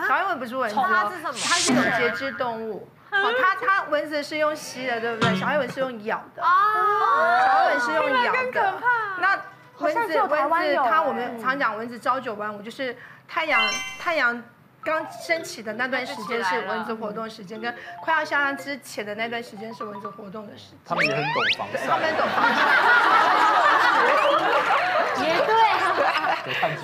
小黑蚊不是蚊子，它是什么？它是一种节肢动物。哦，它它蚊子是用吸的，对不对？小黑蚊是用咬的。哦。小黑蚊是用咬的。更可怕。那蚊子蚊子，它我们常讲蚊子朝九晚五，就是太阳太阳刚升起的那段时间是蚊子活动时间，跟快要下山之前的那段时间是蚊子活动的时间。他们也很懂防晒。他们懂防晒。也对。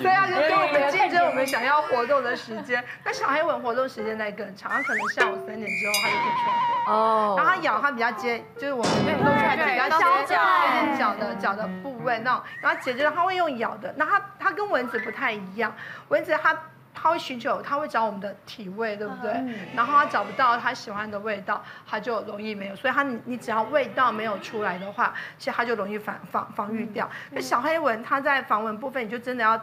对啊，就跟我们竞争我们想要活动的时间。那小黑蚊活动时间在更长，它可能下午三点之后它就可以出来活动。哦。然后它咬它比较接，就是我们运动出来比较接近脚的脚的部位那种。然后姐姐它会用咬的，那它它跟蚊子不太一样，蚊子它。他会寻求，他会找我们的体味，对不对？然后他找不到他喜欢的味道，他就容易没有。所以他你你只要味道没有出来的话，其实他就容易防防防御掉。那小黑蚊它在防蚊部分，你就真的要，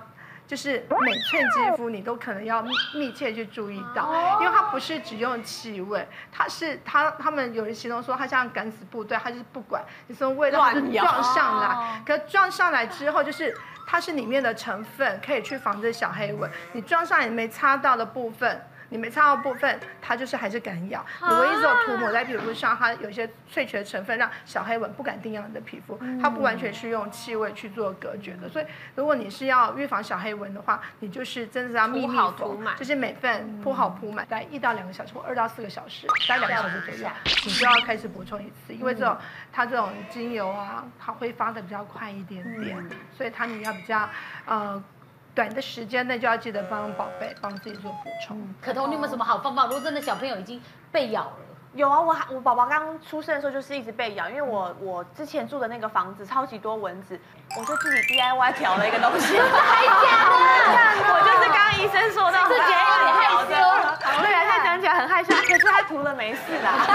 就是每寸肌肤你都可能要密密切去注意到，因为它不是只用气味，它是它他们有人形容说它像敢死部队，它就是不管你什么味道撞上来，可撞上来之后就是。它是里面的成分可以去防止小黑蚊，你撞上也没擦到的部分。你没擦到部分，它就是还是敢咬。你唯一只有涂抹在皮肤上，它有一些萃取的成分，让小黑蚊不敢叮咬你的皮肤。它不完全是用气味去做隔绝的。所以，如果你是要预防小黑蚊的话，你就是真的是要密密涂满，就是每份铺好铺满，大概一到两个小时或二到四个小时，大概两个小时左右，你就要开始补充一次。因为这种它这种精油啊，它挥发的比较快一点点，所以它你要比较呃。短的时间内就要记得帮宝贝帮自己做补充。可彤，你有没有什么好方法？如果真的小朋友已经被咬了？有啊，我我宝宝刚出生的时候就是一直被咬，因为我我之前住的那个房子超级多蚊子，我就自己 DIY 调了一个东西。太假了！我就是刚刚医生说的，自己还有点害羞。对啊，现在讲起来很害羞，可是他涂了没事啦。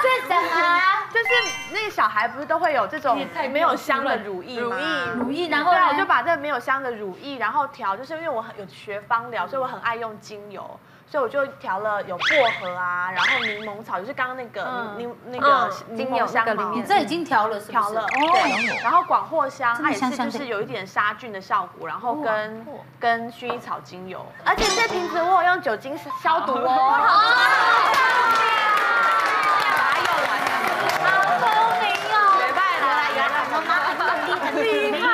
这怎么？就是那个小孩不是都会有这种没有香的乳液吗？乳液，乳液，然后对，我就把这个没有香的乳液，然后调，就是因为我很有学芳疗，所以我很爱用精油。所以我就调了有薄荷啊，然后柠檬草，就是刚刚那个柠那个柠檬香里面，这已经调了，调了，对。然后广藿香，它也是就是有一点杀菌的效果，然后跟跟薰衣草精油，而且这瓶子我有用酒精消毒哦。好聪明哦！没办法，原来妈妈很厉害。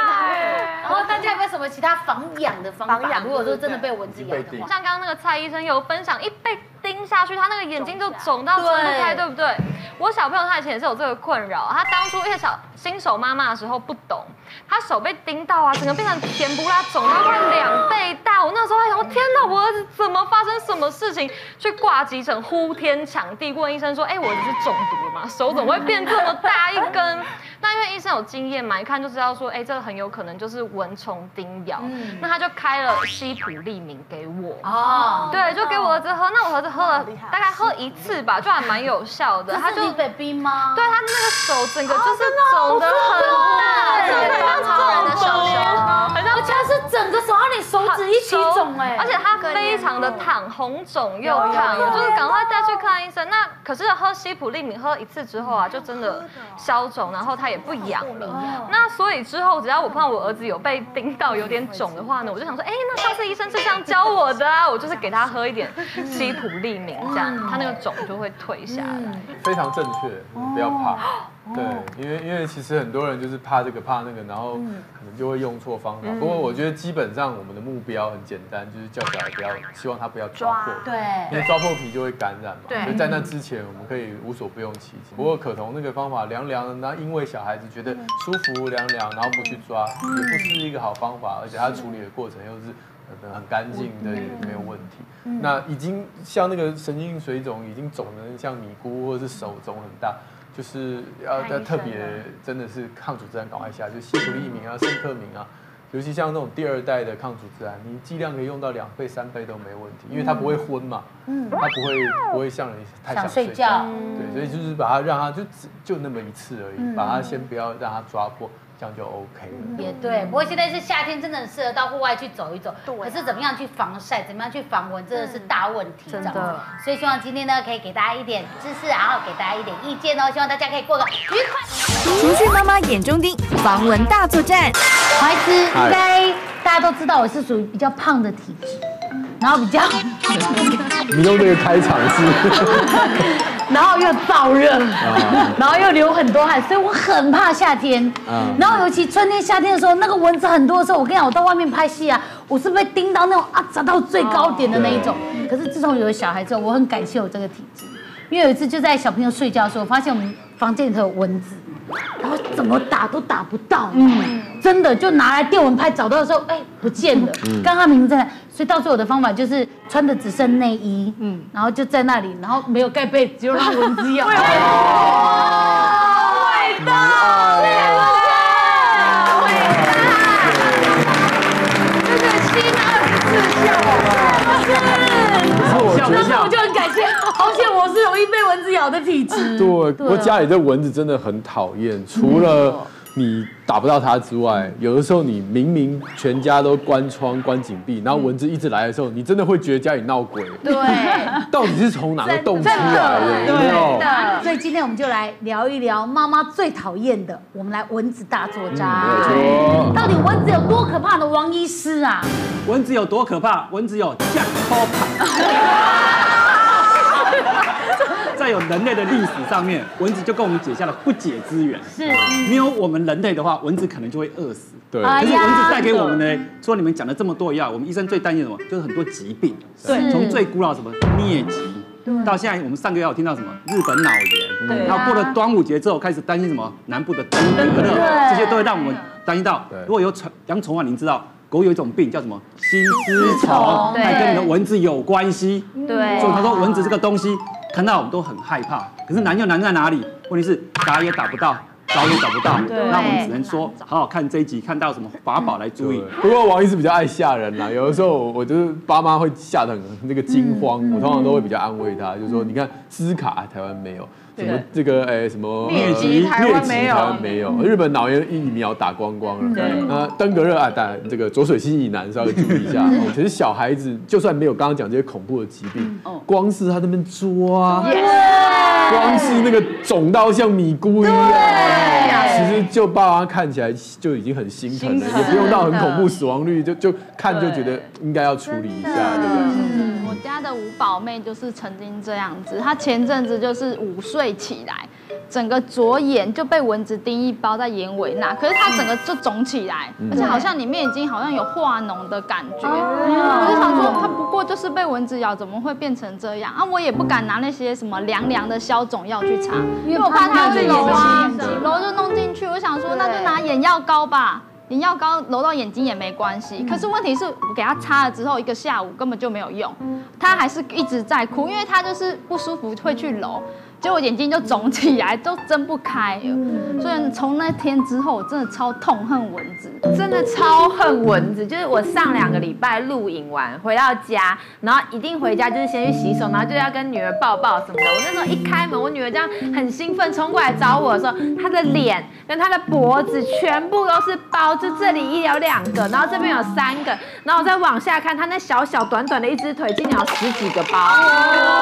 然后大家有什么其他防痒的方法？如果说真的被蚊子咬的话，像刚刚那个蔡医生有分享，一被叮下去，他那个眼睛就肿到睁不开，对不对？我小朋友他以前也是有这个困扰，他当初因为小新手妈妈的时候不懂，他手被叮到啊，整个变成甜不拉，肿到快两倍大。我那时候还想我，天哪，我儿子怎么发生什么事情？去挂急诊，呼天抢地问医生说，哎，我儿子是中毒了吗？手怎么会变这么大一根？那因为医生有经验嘛，一看就知道说，哎，这个很有可能就是蚊虫叮咬。嗯、那他就开了西普利敏给我。哦。对，就给我儿子喝。那我儿子喝了大概喝一次吧，就还蛮有效的。他就你 baby 吗？对，他那个手整个就是肿的很大，对，很像肿的手而且是整个你手指一起肿哎，而且它非常的烫，红肿又烫，就是赶快带去看医生。那可是喝西普利敏喝一次之后啊，就真的消肿，然后它。也不痒了，那所以之后只要我碰到我儿子有被叮到有点肿的话呢，我就想说，哎，那上 次医生是这样教我的啊，我就是给他喝一点西普利敏，这样他那个肿就会退下来。非常正确，不要怕。对，因为因为其实很多人就是怕这个怕那个，然后可能就会用错方法。不过我觉得基本上我们的目标很简单，就是叫小孩不要，希望他不要抓破。对，因为抓破皮就会感染嘛。对。所以在那之前，我们可以无所不用其极。不过可彤那个方法凉凉的，那因为小孩子觉得舒服凉凉，然后不去抓，也不是一个好方法，而且他处理的过程又是很很干净的，也没有问题。那已经像那个神经水肿，已经肿的像米糊，或者是手肿很大。就是要要特别，真的是抗组织胺赶快下，就西普利明啊、圣克明啊，尤其像那种第二代的抗组织胺，你剂量可以用到两倍、三倍都没问题，因为它不会昏嘛，嗯，它不会不会像人太想睡觉，对，所以就是把它让它就只就那么一次而已，把它先不要让它抓破。这样就 OK 了。也对，不过现在是夏天，真的很适合到户外去走一走。对。可是怎么样去防晒，怎么样去防蚊，真的是大问题。真的。所以希望今天呢，可以给大家一点知识，然后给大家一点意见哦。希望大家可以过个愉快。情绪妈妈眼中钉，防蚊大作战。孩子，应该大家都知道我是属于比较胖的体质，然后比较。你用这个开场是。然后又燥热，然后又流很多汗，所以我很怕夏天。然后尤其春天、夏天的时候，那个蚊子很多的时候，我跟你讲，我到外面拍戏啊，我是被叮到那种啊，砸到最高点的那一种。可是自从有了小孩之后，我很感谢我这个体质，因为有一次就在小朋友睡觉的时候，我发现我们房间里头有蚊子，然后怎么打都打不到，嗯，真的就拿来电蚊拍找到的时候，哎，不见了，刚刚名字在。所以到最后我的方法就是穿的只剩内衣，嗯，然后就在那里，然后没有盖被子，只有让蚊子咬。伟大，伟大，伟大，这个新二十四孝，是，是，那我就很感谢，而且我是容易被蚊子咬的体质。对，不过家里这蚊子真的很讨厌，除了。你打不到它之外，有的时候你明明全家都关窗关紧闭，然后蚊子一直来的时候，你真的会觉得家里闹鬼。对，到底是从哪个洞出来的？有没有？所以今天我们就来聊一聊妈妈最讨厌的，我们来蚊子大作战。到底蚊子有多可怕的？王医师啊，蚊子有多可怕？蚊子有降头怕。在有人类的历史上面，蚊子就跟我们结下了不解之缘。是，没有我们人类的话，蚊子可能就会饿死。对，可是蚊子带给我们呢，除了你们讲了这么多药，我们医生最担心什么？就是很多疾病。对，从最古老什么疟疾，到现在我们上个月有听到什么日本脑炎，然后过了端午节之后开始担心什么南部的登革热，这些都会让我们担心到，如果有宠养宠物，您知道狗有一种病叫什么？心丝虫，还跟你的蚊子有关系。对，所以他说蚊子这个东西看到我们都很害怕，可是难就难在哪里？问题是打也打不到。找也找不到，那我们只能说好好看这一集，看到什么法宝来注意。不过王医师比较爱吓人啦，有的时候我就是爸妈会吓得很那个惊慌，我通常都会比较安慰他，就是说你看斯卡台湾没有，什么这个哎什么疟疾台湾没有，台湾没有，日本脑炎疫苗打光光了，那登革热啊，当然这个浊水溪以南稍微注意一下。其实 小孩子就算没有刚刚讲这些恐怖的疾病，光是他那边抓，光是那个肿到像米菇一样。其实就爸妈看起来就已经很心疼了，也不用到很恐怖死亡率，就就看就觉得应该要处理一下，对不对？嗯，我家的五宝妹就是曾经这样子，她前阵子就是午睡起来，整个左眼就被蚊子叮一包在眼尾那，可是她整个就肿起来，而且好像里面已经好像有化脓的感觉，我就想说她不过就是被蚊子咬，怎么会变成这样啊？我也不敢拿那些什么凉凉的消肿药去擦，因为我怕她是揉啊，揉就弄进。去，我想说，那就拿眼药膏吧，眼药膏揉到眼睛也没关系。可是问题是我给他擦了之后，一个下午根本就没有用，他还是一直在哭，因为他就是不舒服会去揉。结果眼睛就肿起来，都睁不开了。嗯、所以从那天之后，我真的超痛恨蚊子，真的超恨蚊子。就是我上两个礼拜录影完回到家，然后一定回家就是先去洗手，然后就要跟女儿抱抱什么的。我那时候一开门，我女儿这样很兴奋冲过来找我的时候，她的脸跟她的脖子全部都是包，就这里一有两个，然后这边有三个，然后我再往下看，她那小小短短的一只腿，竟然有十几个包，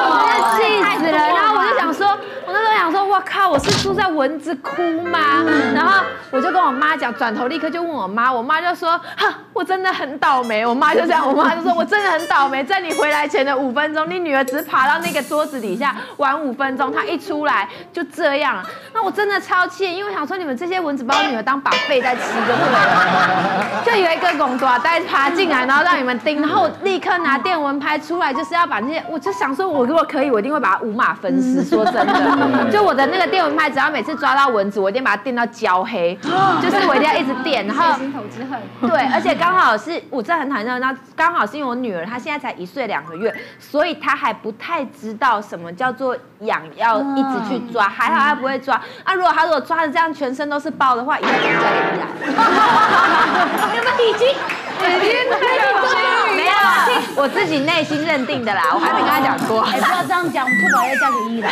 我真的气死了。然后我就想说。我那时候想说，我靠，我是住在蚊子窟吗？然后我就跟我妈讲，转头立刻就问我妈，我妈就说，哈，我真的很倒霉。我妈就这样，我妈就说我真的很倒霉，在你回来前的五分钟，你女儿只爬到那个桌子底下玩五分钟，她一出来就这样。那我真的超气，因为我想说你们这些蚊子把我女儿当把费在吃就对，就有一个公爪带爬进来，然后让你们叮，然后立刻拿电蚊拍出来，就是要把那些，我就想说，我如果可以，我一定会把它五马分尸。说的。就我的那个电蚊拍，只要每次抓到蚊子，我一定把它电到焦黑，就是我一定要一直电，然后心头之恨。对，而且刚好是我真的很讨厌，那刚好是因为我女儿她现在才一岁两个月，所以她还不太知道什么叫做痒，要一直去抓。还好她不会抓。啊，如果她如果抓的这样全身都是包的话，以后就再也不来。有没有已经？已经没有，我自己内心认定的啦，我还没跟他讲过。哎，不要这样讲，不保要嫁给伊朗。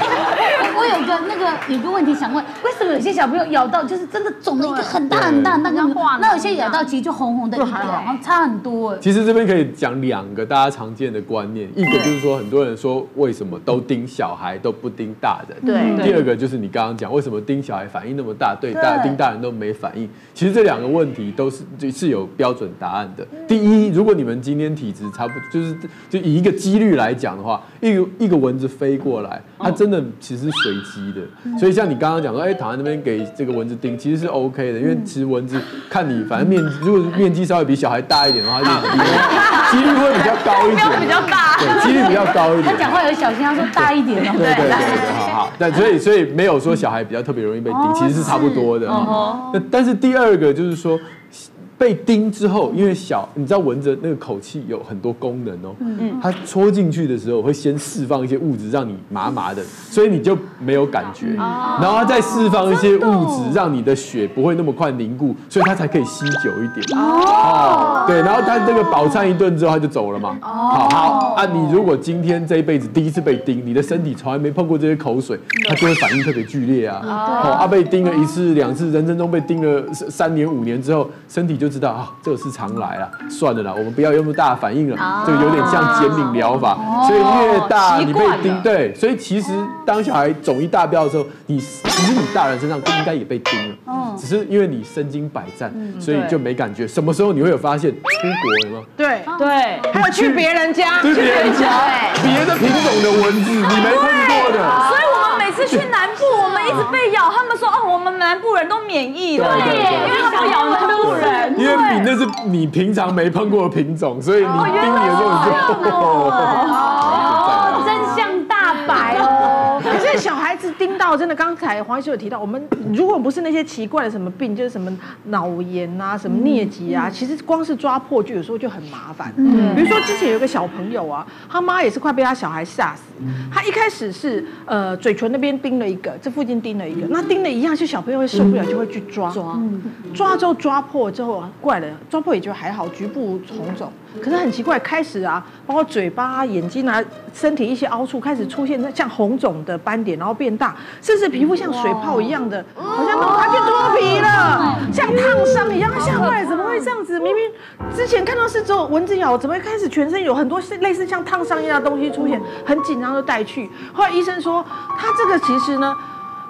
我有个那个有个问题想问，为什么有些小朋友咬到就是真的肿了一个很大很大那个化，那有些咬到其实就红红的一点，然后差很多。其实这边可以讲两个大家常见的观念，一个就是说很多人说为什么都盯小孩都不盯大人，对。第二个就是你刚刚讲为什么盯小孩反应那么大，对大盯大人都没反应。其实这两个问题都是是有标准答案的。第一，如果你们今天体质差不多，就是就以一个几率来讲的话，一个一个蚊子飞过来，它真的其实是随机的。所以像你刚刚讲说，哎，躺在那边给这个蚊子叮，其实是 OK 的，因为其实蚊子看你反正面如果面积稍微比小孩大一点的话，就 几率会比较高一点，比较大，对，几率比较高一点。他讲话有小心，他说大一点哦。对对对对，好好。但所以所以没有说小孩比较特别容易被叮，其实是差不多的。那但是第二个就是说。被叮之后，因为小，你知道蚊子那个口气有很多功能哦。嗯嗯，它戳进去的时候会先释放一些物质，让你麻麻的，所以你就没有感觉。然后它再释放一些物质，让你的血不会那么快凝固，所以它才可以吸久一点。哦，对，然后它这个饱餐一顿之后，它就走了嘛。哦，好好啊，你如果今天这一辈子第一次被叮，你的身体从来没碰过这些口水，它就会反应特别剧烈啊。哦，啊，被叮了一次两次，人生中被叮了三年五年之后，身体就。知道啊，这个是常来啊，算了啦，我们不要有那么大的反应了。哦、这个有点像减敏疗法，哦、所以越大你被叮，对，所以其实当小孩肿一大标的时候，你其实你大人身上都应该也被叮了，哦、只是因为你身经百战，嗯、所以就没感觉。什么时候你会有发现？出国了吗？对对，还有去别人家，去别人家，别的品种的蚊子你没碰过的，所以我们每次去南部，我们一直被咬，他们说哦，我们南部人都免疫了，对，因为他们咬南部人。因为你那是你平常没碰过的品种，所以你叮你的时候你就。小孩子叮到真的，刚才黄医师有提到，我们如果不是那些奇怪的什么病，就是什么脑炎啊、什么疟疾啊，其实光是抓破就有时候就很麻烦。嗯，比如说之前有个小朋友啊，他妈也是快被他小孩吓死。他一开始是呃嘴唇那边叮了一个，这附近叮了一个，那叮了一样，就小朋友会受不了，就会去抓。抓，抓之后抓破之后啊，怪了，抓破也就还好，局部红肿。可是很奇怪，开始啊，包括嘴巴、眼睛啊、身体一些凹处开始出现像红肿的斑点，然后变大，甚至皮肤像水泡一样的，好像他去脱皮了，像烫伤一样。吓坏了，怎么会这样子？明明之前看到是只有蚊子咬，怎么会开始全身有很多类似像烫伤一样的东西出现？很紧张就带去。后来医生说，他这个其实呢，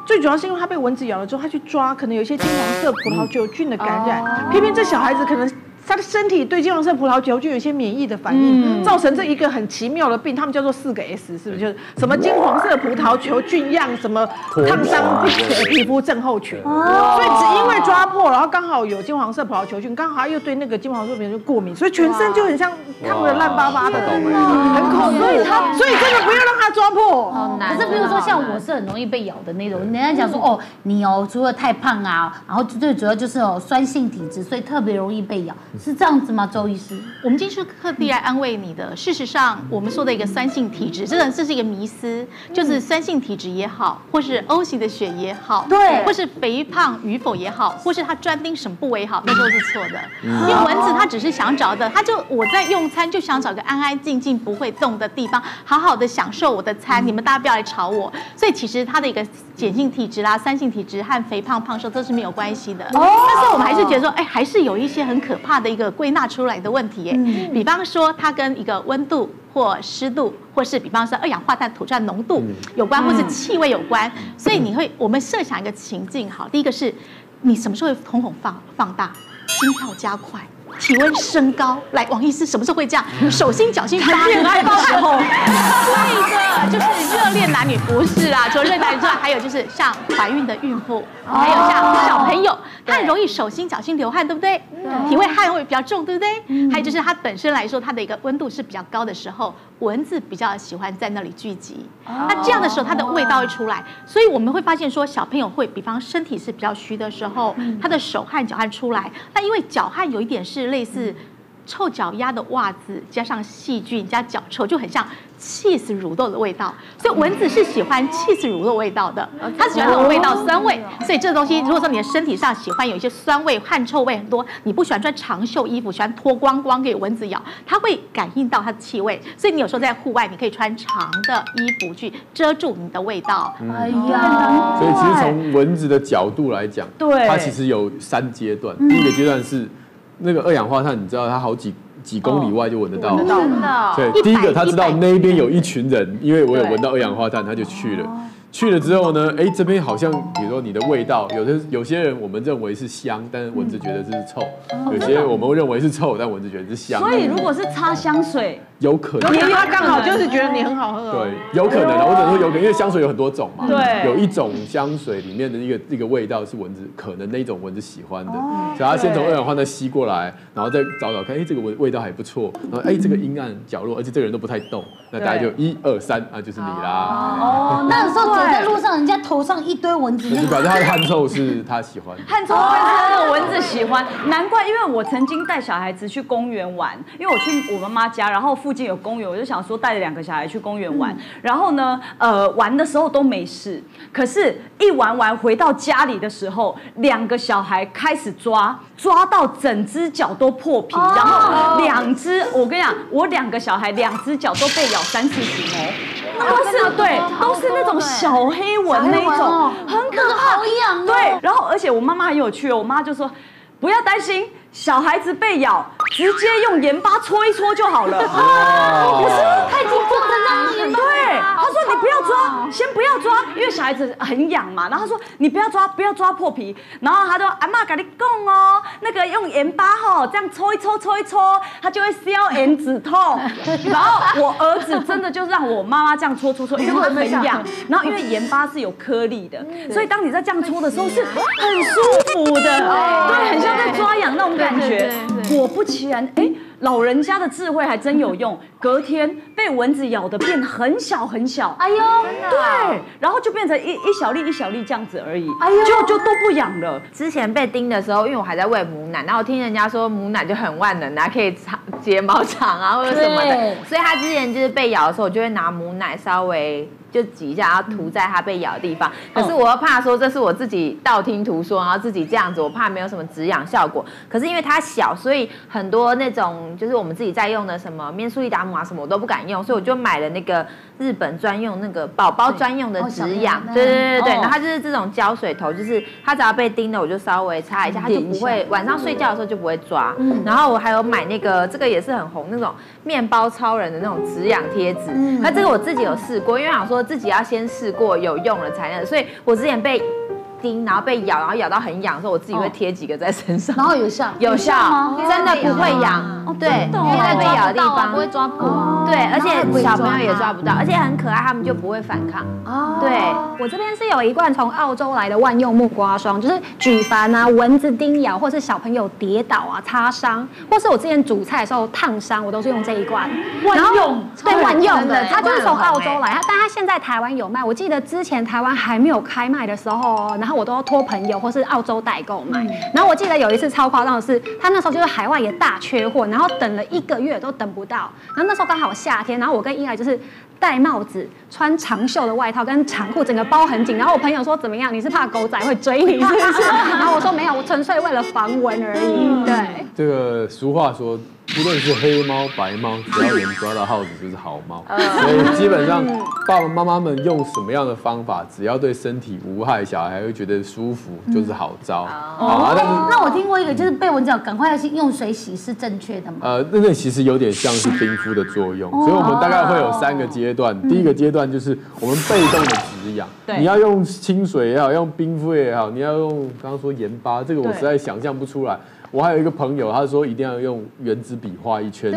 最主要是因为他被蚊子咬了之后，他去抓，可能有一些金黄色葡萄球菌的感染，偏偏这小孩子可能。他的身体对金黄色葡萄球就有一些免疫的反应，造成这一个很奇妙的病，他们叫做四个 S，是不是？就是什么金黄色葡萄球菌样，什么烫伤皮肤症候群。所以只因为抓破，然后刚好有金黄色葡萄球菌，刚好又对那个金黄色葡萄球菌过敏，所以全身就很像烫的烂巴巴的，很恐怖。所以他，所以真的不要让他抓破。好难。可是比如说像我是很容易被咬的那种，人家讲说哦，你哦除了太胖啊，然后最主要就是哦酸性体质，所以特别容易被咬。是这样子吗，周医师？我们今天是特地来安慰你的。事实上，我们说的一个酸性体质，这个这是一个迷思，就是酸性体质也好，或是 O 型的血也好，对，或是肥胖与否也好，或是他专盯什么部位也好，那都是错的。因为蚊子它只是想找的，它就我在用餐就想找个安安静静不会动的地方，好好的享受我的餐。你们大家不要来吵我。所以其实它的一个碱性体质啦、酸性体质和肥胖胖瘦都是没有关系的。但是我们还是觉得说，哎，还是有一些很可怕的一个。归纳出来的问题，哎，比方说它跟一个温度或湿度，或是比方说二氧化碳吐出来浓度有关，或是气味有关，所以你会，我们设想一个情境，好，第一个是你什么时候会瞳孔放放大，心跳加快，体温升高，来，王医师什么时候会这样？手心脚心发热的 时候，对的，就是热恋男女不是啊，除了热恋男女之外，还有就是像怀孕的孕妇，还有像小朋友，他很容易手心脚心流汗，对不对？体味汗会比较重，对不对？还有就是它本身来说，它的一个温度是比较高的时候，蚊子比较喜欢在那里聚集。那这样的时候，它的味道会出来，所以我们会发现说，小朋友会，比方身体是比较虚的时候，他的手汗脚汗出来，那因为脚汗有一点是。类似臭脚丫的袜子，加上细菌加脚臭，就很像 cheese 乳酪的味道。所以蚊子是喜欢 cheese 乳酪味道的，它喜欢这种味道酸味。所以这个东西，如果说你的身体上喜欢有一些酸味、汗臭味很多，你不喜欢穿长袖衣服，喜欢脱光光给蚊子咬，它会感应到它的气味。所以你有时候在户外，你可以穿长的衣服去遮住你的味道。哎呀，所以其实从蚊子的角度来讲，对，它其实有三阶段。第一个阶段是。那个二氧化碳，你知道它好几几公里外就闻得到，真的。对，第一个他知道那边有一群人，因为我有闻到二氧化碳，他就去了。去了之后呢，哎，这边好像，比如说你的味道，有的有些人我们认为是香，但是蚊子觉得这是臭；有些我们认为是臭，但蚊子觉得是香。所以如果是擦香水。有可能，因为他刚好就是觉得你很好喝。对，有可能啊，我只能说有可能，因为香水有很多种嘛。对，有一种香水里面的一个一个味道是蚊子可能那一种蚊子喜欢的，所以他先从二氧化碳吸过来，然后再找找看，哎，这个味味道还不错，然后哎，这个阴暗角落，而且这个人都不太动，那大家就一二三啊，就是你啦。哦，那时候走在路上，人家头上一堆蚊子，就表示他的汗臭是他喜欢，汗臭是蚊子喜欢，难怪，因为我曾经带小孩子去公园玩，因为我去我妈妈家，然后附近有公园，我就想说带着两个小孩去公园玩。然后呢，呃，玩的时候都没事。可是，一玩完回到家里的时候，两个小孩开始抓，抓到整只脚都破皮。然后两只，我跟你讲，我两个小孩两只脚都被咬三四十哦，都是对，都是那种小黑纹那一种，很可怕，好痒。对，然后而且我妈妈很有趣哦，我妈就说不要担心。小孩子被咬，直接用盐巴搓一搓就好了。不是太紧张了，那盐巴。对，他说你不要抓，先不要抓，因为小孩子很痒嘛。然后他说你不要抓，不要抓破皮。然后他说阿妈跟你讲哦，那个用盐巴吼，这样搓一搓，搓一搓，它就会消炎止痛。然后我儿子真的就让我妈妈这样搓搓搓，因为很痒。然后因为盐巴是有颗粒的，所以当你在这样搓的时候是很舒服的，对，很像在抓痒那种。感觉。果不其然，哎，老人家的智慧还真有用。隔天被蚊子咬的变很小很小，哎呦，对，然后就变成一一小粒一小粒这样子而已，哎呦，就就都不痒了。之前被叮的时候，因为我还在喂母奶，然后我听人家说母奶就很万能啊，可以长睫毛长啊或者什么的，所以他之前就是被咬的时候，我就会拿母奶稍微。就挤一下，然后涂在它被咬的地方。可是我又怕说这是我自己道听途说，然后自己这样子，我怕没有什么止痒效果。可是因为它小，所以很多那种就是我们自己在用的什么面素利达姆啊什么我都不敢用，所以我就买了那个日本专用那个宝宝专用的止痒。对对对对，然后它就是这种胶水头，就是它只要被叮了，我就稍微擦一下，它就不会晚上睡觉的时候就不会抓。然后我还有买那个这个也是很红那种面包超人的那种止痒贴纸，那这个我自己有试过，因为想说。自己要先试过有用了才能，所以我之前被叮，然后被咬，然后咬到很痒的时候，我自己会贴几个在身上，然后有效，有效，真的不会痒。哦对，因为在被咬的地方。不会抓破，对，而且小朋友也抓不到，而且很可爱，他们就不会反抗。哦，对，我这边是有一罐从澳洲来的万用木瓜霜，就是举凡啊蚊子叮咬，或是小朋友跌倒啊擦伤，或是我之前煮菜的时候烫伤，我都是用这一罐。万用，对，万用的，它就是从澳洲来，它但它现在台湾有卖。我记得之前台湾还没有开卖的时候，然后我都要托朋友或是澳洲代购买。然后我记得有一次超夸张的是，他那时候就是海外也大缺货，然后。然后等了一个月都等不到，然后那时候刚好夏天，然后我跟伊莱就是戴帽子、穿长袖的外套跟长裤，整个包很紧。然后我朋友说怎么样？你是怕狗仔会追你是不是？然后我说没有，我纯粹为了防蚊而已。对，这个俗话说。无论是黑猫白猫，只要能抓到耗子就是好猫。所以基本上爸爸妈妈们用什么样的方法，只要对身体无害，小孩会觉得舒服，就是好招。哦，那我听过一个，就是被蚊子咬，赶快要去用水洗是正确的吗？呃，那那其实有点像是冰敷的作用，所以我们大概会有三个阶段。第一个阶段就是我们被动的止痒，你要用清水也好，用冰敷也好，你要用刚刚说盐巴，这个我实在想象不出来。我还有一个朋友，他说一定要用原子笔画一圈，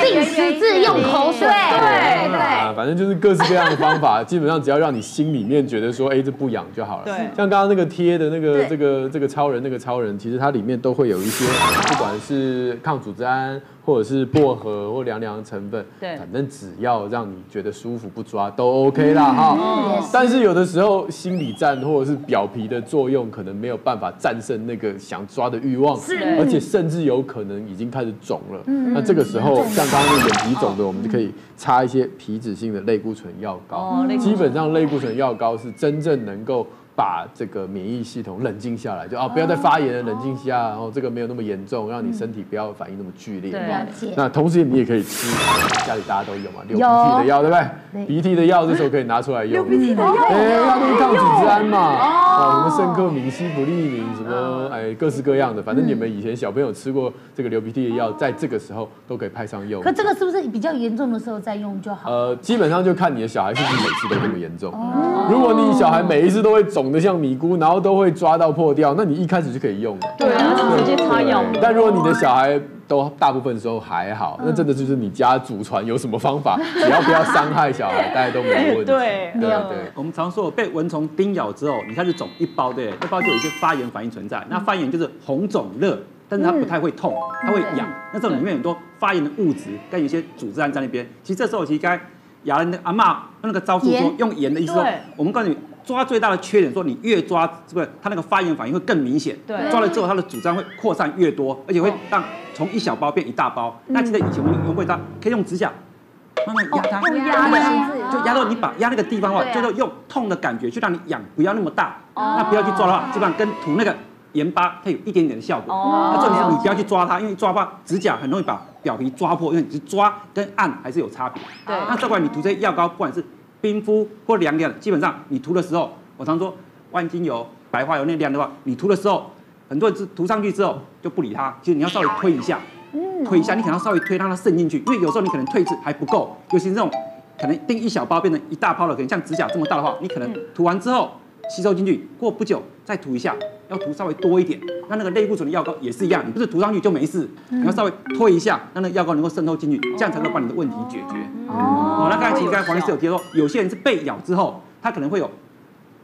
定时自用口水，对对，啊，反正就是各式各样的方法，基本上只要让你心里面觉得说，哎，这不痒就好了。对，像刚刚那个贴的那个这个这个超人那个超人，其实它里面都会有一些，不管是抗组织胺。或者是薄荷或凉凉的成分，对，反正只要让你觉得舒服不抓都 OK 啦哈。嗯、但是有的时候心理战或者是表皮的作用，可能没有办法战胜那个想抓的欲望，是，而且甚至有可能已经开始肿了。嗯、那这个时候，像刚刚那眼皮肿的，我们就可以擦一些皮脂性的类固醇药膏。哦、基本上类固醇药膏是真正能够。把这个免疫系统冷静下来，就啊不要再发炎了，冷静下，然后这个没有那么严重，让你身体不要反应那么剧烈。对，那同时你也可以吃，家里大家都有嘛，流鼻涕的药，对不对？鼻涕的药这时候可以拿出来用。流鼻涕的药，哎，要那个抗组织胺嘛，哦，什么圣克敏、西普利敏，什么哎各式各样的，反正你们以前小朋友吃过这个流鼻涕的药，在这个时候都可以派上用。可这个是不是比较严重的时候再用就好？呃，基本上就看你的小孩是不是每次都这么严重。如果你小孩每一次都会肿。肿的像米菇，然后都会抓到破掉，那你一开始就可以用了。对啊，就直接擦药。但如果你的小孩都大部分时候还好，那真的就是你家祖传有什么方法，只要不要伤害小孩，大家都没问题。对对对。我们常说被蚊虫叮咬之后，你开始肿一包，对，一包就有一些发炎反应存在。那发炎就是红肿热，但是它不太会痛，它会痒。那这种里面很多发炎的物质跟有些组织胺在那边。其实这时候其实该雅人的阿嬷那个招数说用盐的意思说，我们告诉你。抓最大的缺点，说你越抓，是不是它那个发炎反应会更明显？对，抓了之后它的组织胺会扩散越多，而且会让从一小包变一大包。那记得以前我们用过它，可以用指甲慢慢压它，压就压到你把压那个地方的话，就是用痛的感觉去让你痒不要那么大。那不要去抓的话，基本上跟涂那个盐巴它有一点点的效果。那重点是你不要去抓它，因为抓吧指甲很容易把表皮抓破，因为你抓跟按还是有差别。对，那这块你涂这些药膏，不管是。冰敷或凉凉，基本上你涂的时候，我常说万金油、白花油那凉的话，你涂的时候，很多人是涂上去之后就不理它，其实你要稍微推一下，推一下，你可能要稍微推让它渗进去，因为有时候你可能推一次还不够，尤其是这种可能订一小包变成一大包的，可能像指甲这么大的话，你可能涂完之后吸收进去，过不久再涂一下，要涂稍微多一点。那那个类固醇的药膏也是一样，你不是涂上去就没事，你要稍微推一下，让那个药膏能够渗透进去，这样才能把你的问题解决。哦，那刚才其实刚才黄医师有提到说，有些人是被咬之后，他可能会有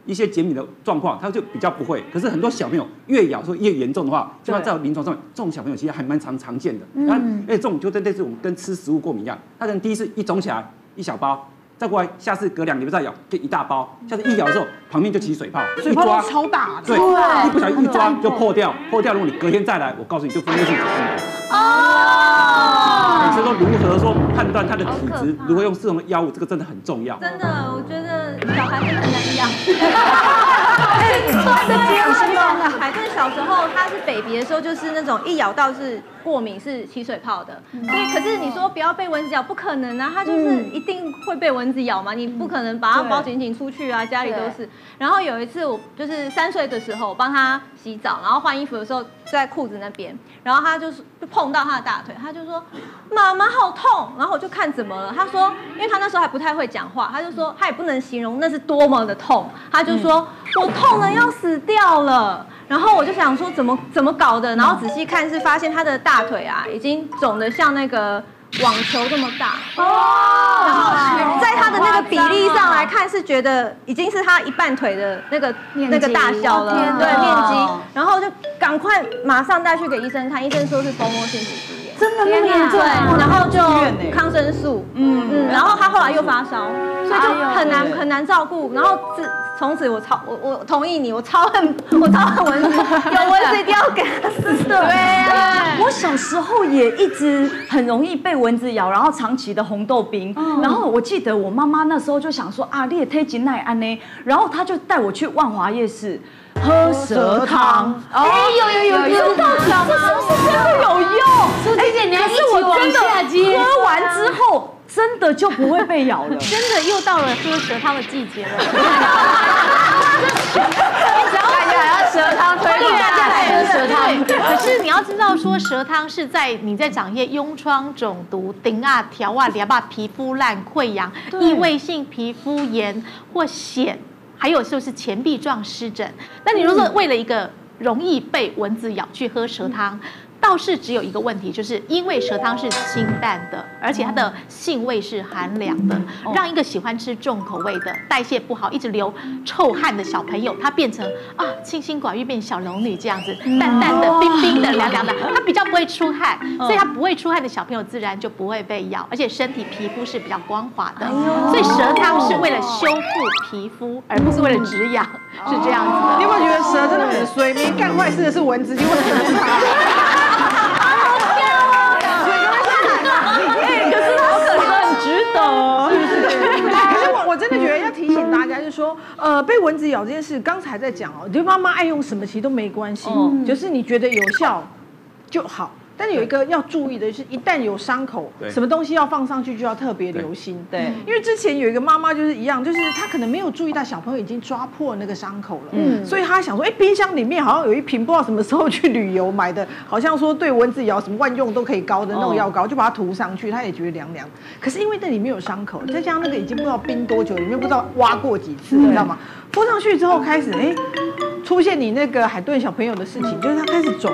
一些减敏的状况，他就比较不会。可是很多小朋友越咬说越严重的话，就要在临床上面，这种小朋友其实还蛮常常见的。嗯，哎，这种就类似我们跟吃食物过敏一样，他可能第一次一肿起来一小包，再过来下次隔两个礼拜再咬就一大包，下次一咬的时候旁边就起水泡，水泡超大，对，一不小心一抓就破掉，破掉如果你隔天再来，我告诉你就分裂性结晶。哦，所以说如何说判断他的体质，如何用适当的药物，这个真的很重要。真的，我觉得小孩真的很难养。海顿小时候，他是 baby 的时候，就是那种一咬到是过敏，是起水泡的。所以，可是你说不要被蚊子咬，不可能啊，他就是一定会被蚊子咬嘛。你不可能把它包紧紧出去啊，家里都是。然后有一次，我就是三岁的时候，我帮他洗澡，然后换衣服的时候在裤子那边，然后他就是就碰到他的大腿，他就说：“妈妈好痛。”然后我就看怎么了，他说，因为他那时候还不太会讲话，他就说他也不能形容那是多么的痛，他就说：“我痛的要死掉了。”然后我就想说怎么怎么搞的，然后仔细看是发现他的大腿啊已经肿得像那个网球这么大。哦，然后在他的那个比例上来看是觉得已经是他一半腿的那个那个大小了，对面积，然后就赶快马上带去给医生看，医生说是蜂窝性组织炎，真的那么严重？对，然后就抗生素，嗯。嗯，然后他后来又发烧，所以就很难很难照顾，然后自。从此我超我我同意你，我超恨 我超恨蚊子，有蚊子一定要给它死。对啊，我小时候也一直很容易被蚊子咬，然后长期的红豆冰。然后我记得我妈妈那时候就想说啊，你也推荐奈安呢，然后她就带我去万华夜市喝蛇汤。哎，有有有有，知道吗？这是不是真的有用？苏姐，你还是我真的喝完之后。真的就不会被咬了，真的又到了喝蛇汤的季节了。只要大家还要蛇汤，推荐大家来喝蛇汤。可是你要知道，说蛇汤是在你在长一些痈疮、肿毒、顶啊、条啊、淋巴、皮肤烂、溃疡、异位性皮肤炎或癬，还有就是前臂状湿疹。那你如果为了一个容易被蚊子咬去喝蛇汤，倒是只有一个问题，就是因为蛇汤是清淡的，而且它的性味是寒凉的，让一个喜欢吃重口味的、代谢不好、一直流臭汗的小朋友，他变成啊清心寡欲变小龙女这样子，淡淡的、冰冰的、凉凉的，他比较不会出汗，所以他不会出汗的小朋友自然就不会被咬，而且身体皮肤是比较光滑的。所以蛇汤是为了修复皮肤，而不是为了止痒，是这样子的。你有没有觉得蛇真的很衰？没干坏事的是蚊子，就会很怕。说，呃，被蚊子咬这件事，刚才在讲哦，就妈妈爱用什么其实都没关系，就是你觉得有效就好。但是有一个要注意的是，一旦有伤口，什么东西要放上去就要特别留心。对，因为之前有一个妈妈就是一样，就是她可能没有注意到小朋友已经抓破那个伤口了，嗯，所以她想说，哎，冰箱里面好像有一瓶不知道什么时候去旅游买的，好像说对蚊子咬什么万用都可以膏的那种药膏，就把它涂上去，她也觉得凉凉。可是因为那里面有伤口，再加上那个已经不知道冰多久，里面不知道挖过几次，你知道吗？敷上去之后开始，哎，出现你那个海顿小朋友的事情，就是他开始肿。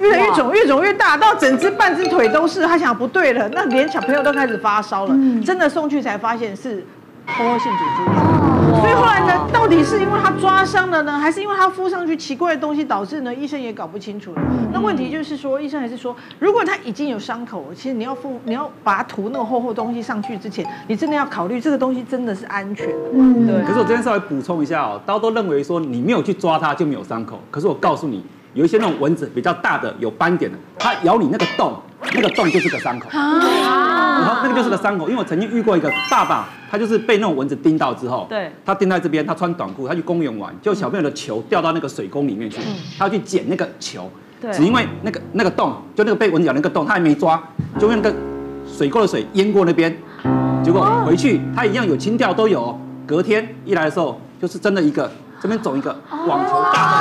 越来越肿，越肿越大，到整只半只腿都是。他想不对了，那连小朋友都开始发烧了。嗯、真的送去才发现是蜂窝性组织炎。哦、所以后来呢，到底是因为他抓伤了呢，还是因为他敷上去奇怪的东西导致呢？医生也搞不清楚了。嗯、那问题就是说，医生还是说，如果他已经有伤口，其实你要敷，你要把它涂那个厚厚东西上去之前，你真的要考虑这个东西真的是安全的。嗯，对。可是我这边稍微补充一下哦，大家都认为说你没有去抓它就没有伤口，可是我告诉你。有一些那种蚊子比较大的有斑点的，它咬你那个洞，那个洞就是个伤口，然后那个就是个伤口。因为我曾经遇过一个爸爸，他就是被那种蚊子叮到之后，对，他叮在这边，他穿短裤，他去公园玩，就小朋友的球掉到那个水沟里面去，他要去捡那个球，只因为那个那个洞，就那个被蚊子咬那个洞，他还没抓，就用那个水沟的水淹过那边，结果回去他一样有清掉都有，隔天一来的时候就是真的一个。这边走一个网球大的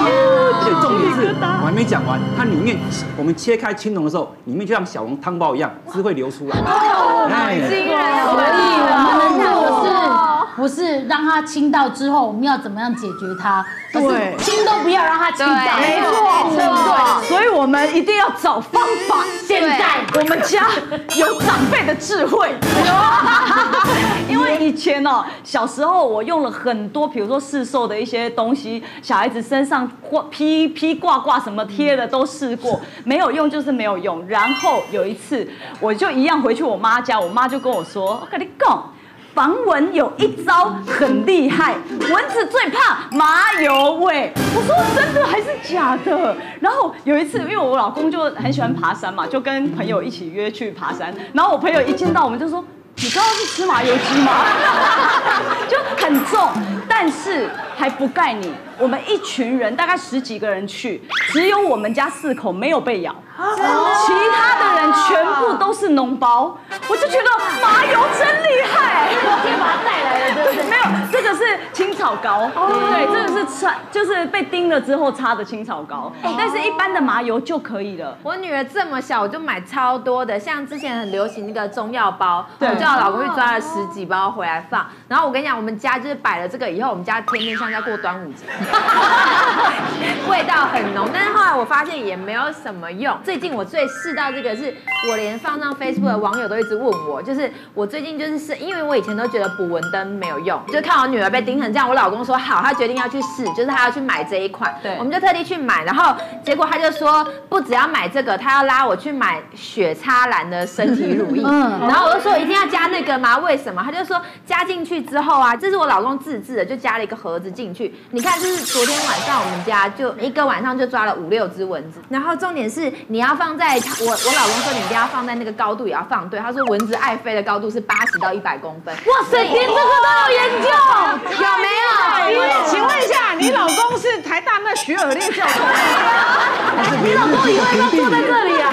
一个，而且重点是我还没讲完，它里面我们切开青龙的时候，里面就像小龙汤包一样，汁会流出来。哦，惊人！所以我们的是不是让它亲到之后我们要怎么样解决它，对，亲都不要让它亲到，没错，对不对？所以我们一定要找方法。现在我们家有长辈的智慧，因为以前哦，小时候我用了很多，比如说市售的一些东西，小孩子身上挂披披挂挂什么贴的都试过，没有用就是没有用。然后有一次，我就一样回去我妈家，我妈就跟我说：“我跟你讲。”防蚊有一招很厉害，蚊子最怕麻油味。我说真的还是假的？然后有一次，因为我老公就很喜欢爬山嘛，就跟朋友一起约去爬山。然后我朋友一见到我们就说。你刚刚是吃麻油鸡吗？就很重，但是还不盖你。我们一群人大概十几个人去，只有我们家四口没有被咬，其他的人全部都是脓包。我就觉得麻油真厉害，天把它带来了，对不对？没有，这个是青草膏，对，这个是擦，就是被叮了之后擦的青草膏，但是一般的麻油就可以了。我女儿这么小，我就买超多的，像之前很流行那个中药包，我。叫我老公去抓了十几包回来放，然后我跟你讲，我们家就是摆了这个以后，我们家天天像在过端午节，味道很浓。但是后来我发现也没有什么用。最近我最试到这个是，我连放上 Facebook 的网友都一直问我，就是我最近就是是，因为我以前都觉得捕蚊灯没有用，就看我女儿被叮成这样，我老公说好，他决定要去试，就是他要去买这一款，对，我们就特地去买，然后结果他就说不只要买这个，他要拉我去买雪擦兰的身体乳液，嗯，然后我就说一定要。加那个吗？为什么？他就说加进去之后啊，这是我老公自制的，就加了一个盒子进去。你看，这是昨天晚上我们家就一个晚上就抓了五六只蚊子。然后重点是你要放在我我老公说你一定要放在那个高度也要放对。他说蚊子爱飞的高度是八十到一百公分。哇塞，连这个都有研究，有没有？请问一下，你老公是台大那徐尔烈教授吗？你老公以为他坐在这里啊？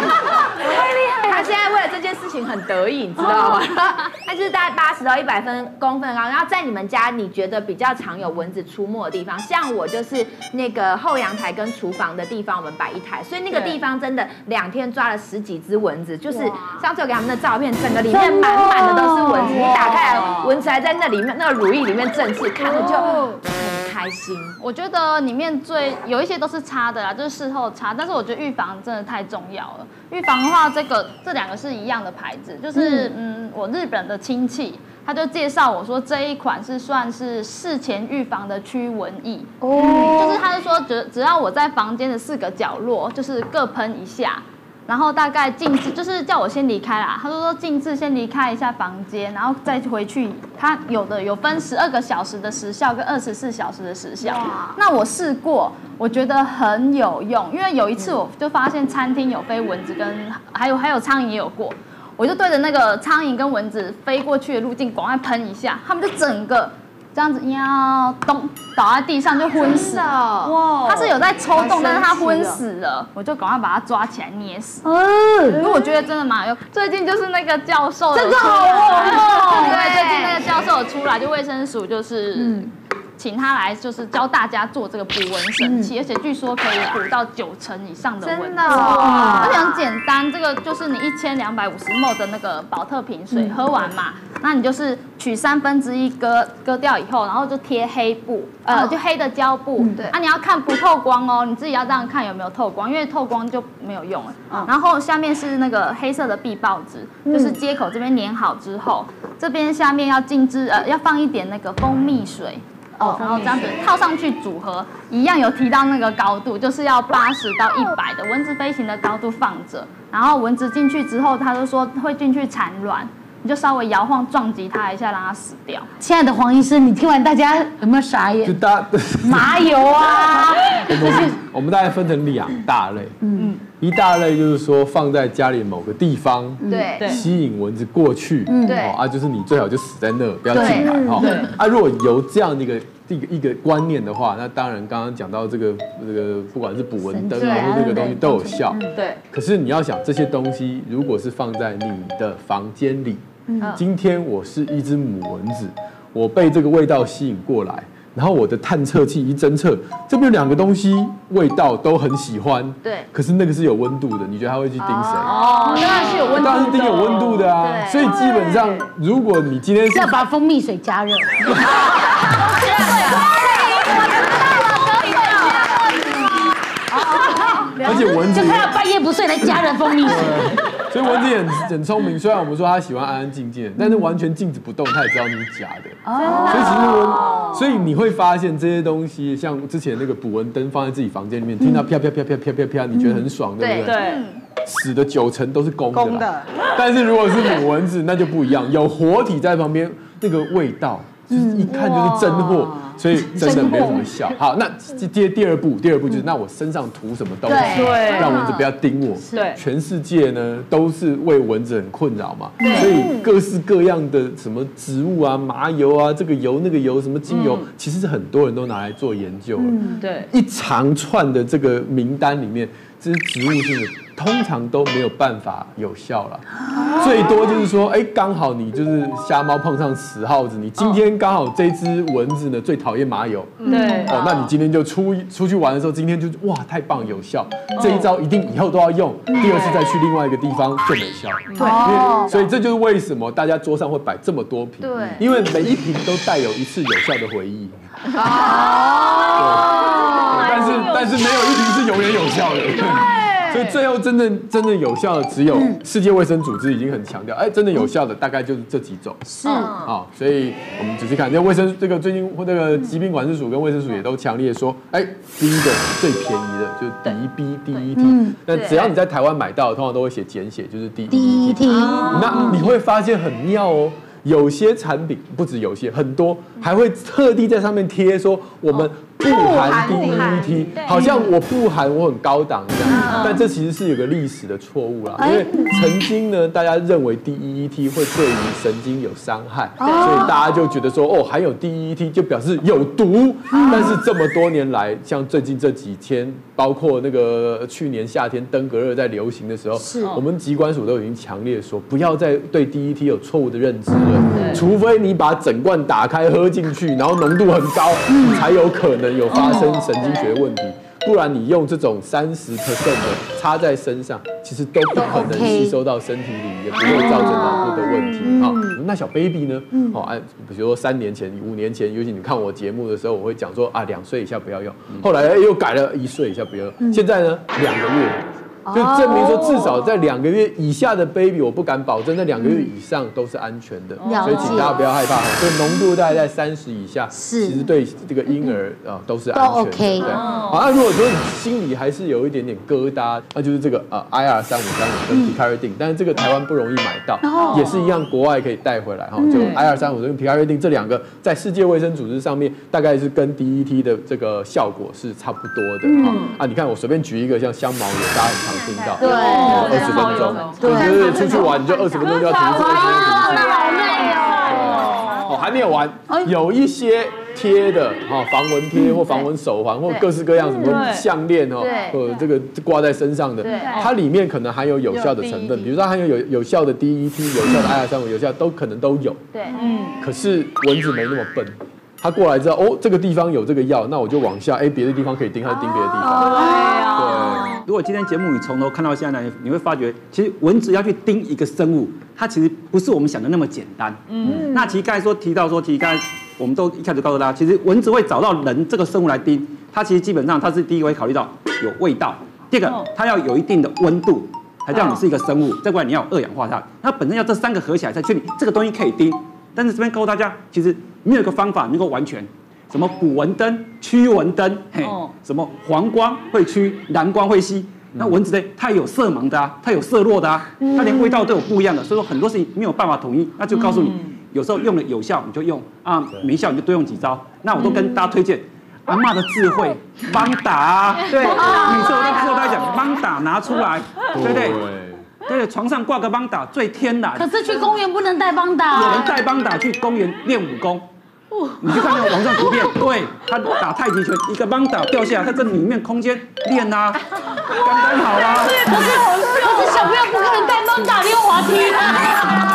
现在为了这件事情很得意，你知道吗？它就是大概八十到一百分公分高，然后在你们家你觉得比较常有蚊子出没的地方，像我就是那个后阳台跟厨房的地方，我们摆一台，所以那个地方真的两天抓了十几只蚊子，就是上次我给他们的照片，整个里面满满的都是蚊子，你打开来，蚊子还在那里面，那个乳液里面正是看着就很开心。我觉得里面最有一些都是擦的啦，就是事后擦，但是我觉得预防真的太重要了。预防的话，这个这两个是一样的牌子，就是嗯，我日本的亲戚他就介绍我说，这一款是算是事前预防的驱蚊液哦，就是他就说只只要我在房间的四个角落，就是各喷一下。然后大概静置，就是叫我先离开啦。他说说静置，先离开一下房间，然后再回去。他有的有分十二个小时的时效跟二十四小时的时效。那我试过，我觉得很有用。因为有一次我就发现餐厅有飞蚊子，跟还有还有苍蝇也有过，我就对着那个苍蝇跟蚊子飞过去的路径，赶快喷一下，他们就整个。这样子要咚倒在地上就昏死了，哇！他是有在抽动，但是他昏死了，我就赶快把他抓起来捏死。嗯，因为我觉得真的蛮有。最近就是那个教授，真的好哦。对，最近那个教授出来，就卫生署就是。嗯请他来，就是教大家做这个捕蚊神器，而且据说可以捕到九成以上的蚊子，真的，而且很简单。这个就是你一千两百五十 ml 的那个保特瓶水，喝完嘛，那你就是取三分之一割割掉以后，然后就贴黑布，呃，就黑的胶布。对，啊，你要看不透光哦，你自己要这样看有没有透光，因为透光就没有用了。然后下面是那个黑色的壁报纸，就是接口这边粘好之后，这边下面要静置，呃，要放一点那个蜂蜜水。哦，然后这样子套上去组合，一样有提到那个高度，就是要八十到一百的蚊子飞行的高度放着，然后蚊子进去之后，他就说会进去产卵，你就稍微摇晃撞击它一下，让它死掉。亲爱的黄医生，你听完大家有没有傻眼？就大麻油啊，我们大概分成两大类，嗯，一大类就是说放在家里某个地方，对，吸引蚊子过去，嗯，对，啊，就是你最好就死在那，不要进来，哈，对，啊，如果有这样的一个。一个一个观念的话，那当然刚刚讲到这个这个，不管是捕蚊灯啊，或这个东西都有效。对。可是你要想这些东西，如果是放在你的房间里，今天我是一只母蚊子，我被这个味道吸引过来，然后我的探测器一侦测，这边有两个东西味道都很喜欢，对，可是那个是有温度的，你觉得他会去盯谁？哦，当然是有温度，当然是盯有温度的啊。所以基本上，如果你今天是要把蜂蜜水加热。而且蚊子就他要半夜不睡来加热蜂蜜水。所以蚊子也很很聪明，虽然我们说它喜欢安安静静，但是完全静止不动，它也知道你是假的。哦。所以其实蚊，所以你会发现这些东西，像之前那个捕蚊灯放在自己房间里面，听到啪啪啪啪啪啪啪，你觉得很爽，对不对？对。死的九成都是公的。公的。但是如果是母蚊子，那就不一样，有活体在旁边，那个味道就是一看就是真货。所以真的没有什么效。好，那接第二步，第二步就是那我身上涂什么东西，让蚊子不要叮我。对，全世界呢都是为蚊子很困扰嘛，所以各式各样的什么植物啊、麻油啊、这个油那个油、什么精油，其实是很多人都拿来做研究了。对，一长串的这个名单里面，这些植物是。通常都没有办法有效了，最多就是说，哎，刚好你就是瞎猫碰上死耗子，你今天刚好这只蚊子呢最讨厌麻油，对，哦，那你今天就出出去玩的时候，今天就哇太棒有效，这一招一定以后都要用，第二次再去另外一个地方就没效，对，所以这就是为什么大家桌上会摆这么多瓶，对，因为每一瓶都带有一次有效的回忆，哦，但是但是没有一瓶是永远有效的。所以最后真正真正有效的只有世界卫生组织已经很强调，哎，真的有效的大概就是这几种。是。啊，所以我们仔细看，那卫生这个最近或这个疾病管制署跟卫生署也都强烈说，哎，第一个最便宜的就是 DB DET，那只要你在台湾买到，通常都会写简写，就是 DET。那你会发现很妙哦。有些产品不止有些，很多还会特地在上面贴说我们不含 DEET，好像我不含我很高档这样，但这其实是有个历史的错误啦，因为曾经呢，大家认为 DEET 会对于神经有伤害，所以大家就觉得说哦，含有 DEET 就表示有毒，但是这么多年来，像最近这几天，包括那个去年夏天登革热在流行的时候，是。我们疾管署都已经强烈说不要再对 DEET 有错误的认知了。除非你把整罐打开喝进去，然后浓度很高，才有可能有发生神经学问题。不然你用这种三十 percent 的插在身上，其实都不可能吸收到身体里，也不会造成脑部的问题。好，那小 baby 呢？好，按比如说三年前、五年前，尤其你看我节目的时候，我会讲说啊，两岁以下不要用。后来又改了一岁以下不要用。现在呢，两个月。就证明说，至少在两个月以下的 baby，我不敢保证那两个月以上都是安全的，所以请大家不要害怕。所以浓度大概在三十以下，其实对这个婴儿啊都是安全的。对，好，那如果说你心里还是有一点点疙瘩，那就是这个呃 IR 三五三五跟 picaridin，但是这个台湾不容易买到，也是一样，国外可以带回来哈。就 IR 三五跟 picaridin 这两个，在世界卫生组织上面大概是跟 DET 的这个效果是差不多的哈。啊，你看我随便举一个像香茅油，大家很。听到对，二十分钟，对，就是出去玩你就二十分钟就要停一次，二十分钟停一次，好累哦。哦，还没有完，有一些贴的哈，防蚊贴或防蚊手环或各式各样什么项链哦，或者这个挂在身上的，它里面可能含有有效的成分，比如说含有有有效的 DET，有效的 IR 三五，有效都可能都有。对，嗯。可是蚊子没那么笨。他过来之后，哦，这个地方有这个药，那我就往下，哎，别的地方可以叮，还是叮别的地方？对对。如果今天节目你从头看到现在呢，你会发觉，其实蚊子要去叮一个生物，它其实不是我们想的那么简单。嗯。那其实刚才说提到说，其实刚才我们都一开始告诉大家，其实蚊子会找到人这个生物来叮，它其实基本上它是第一个会考虑到有味道，第二个它要有一定的温度，才叫你是一个生物。再过来你要有二氧化碳，它本身要这三个合起来才确定这个东西可以叮。但是这边告诉大家，其实没有一个方法能够完全，什么捕蚊灯、驱蚊灯，嘿，什么黄光会驱，蓝光会吸。那蚊子呢？它有色盲的啊，它有色弱的啊，它连味道都有不一样的。所以说很多事情没有办法统一，那就告诉你，有时候用了有效你就用啊，没效你就多用几招。那我都跟大家推荐阿嬷的智慧，帮打啊，对，每次我都跟大家讲，帮打拿出来，对不对？对，床上挂个帮打最天然。可是去公园不能带帮打。有人带帮打去公园练武功，你就看那个网上图片，对，他打太极拳，一个帮打掉下来，在这里面空间练啊，刚刚好啊。对，可是可是小朋友不可能带帮打溜滑梯。那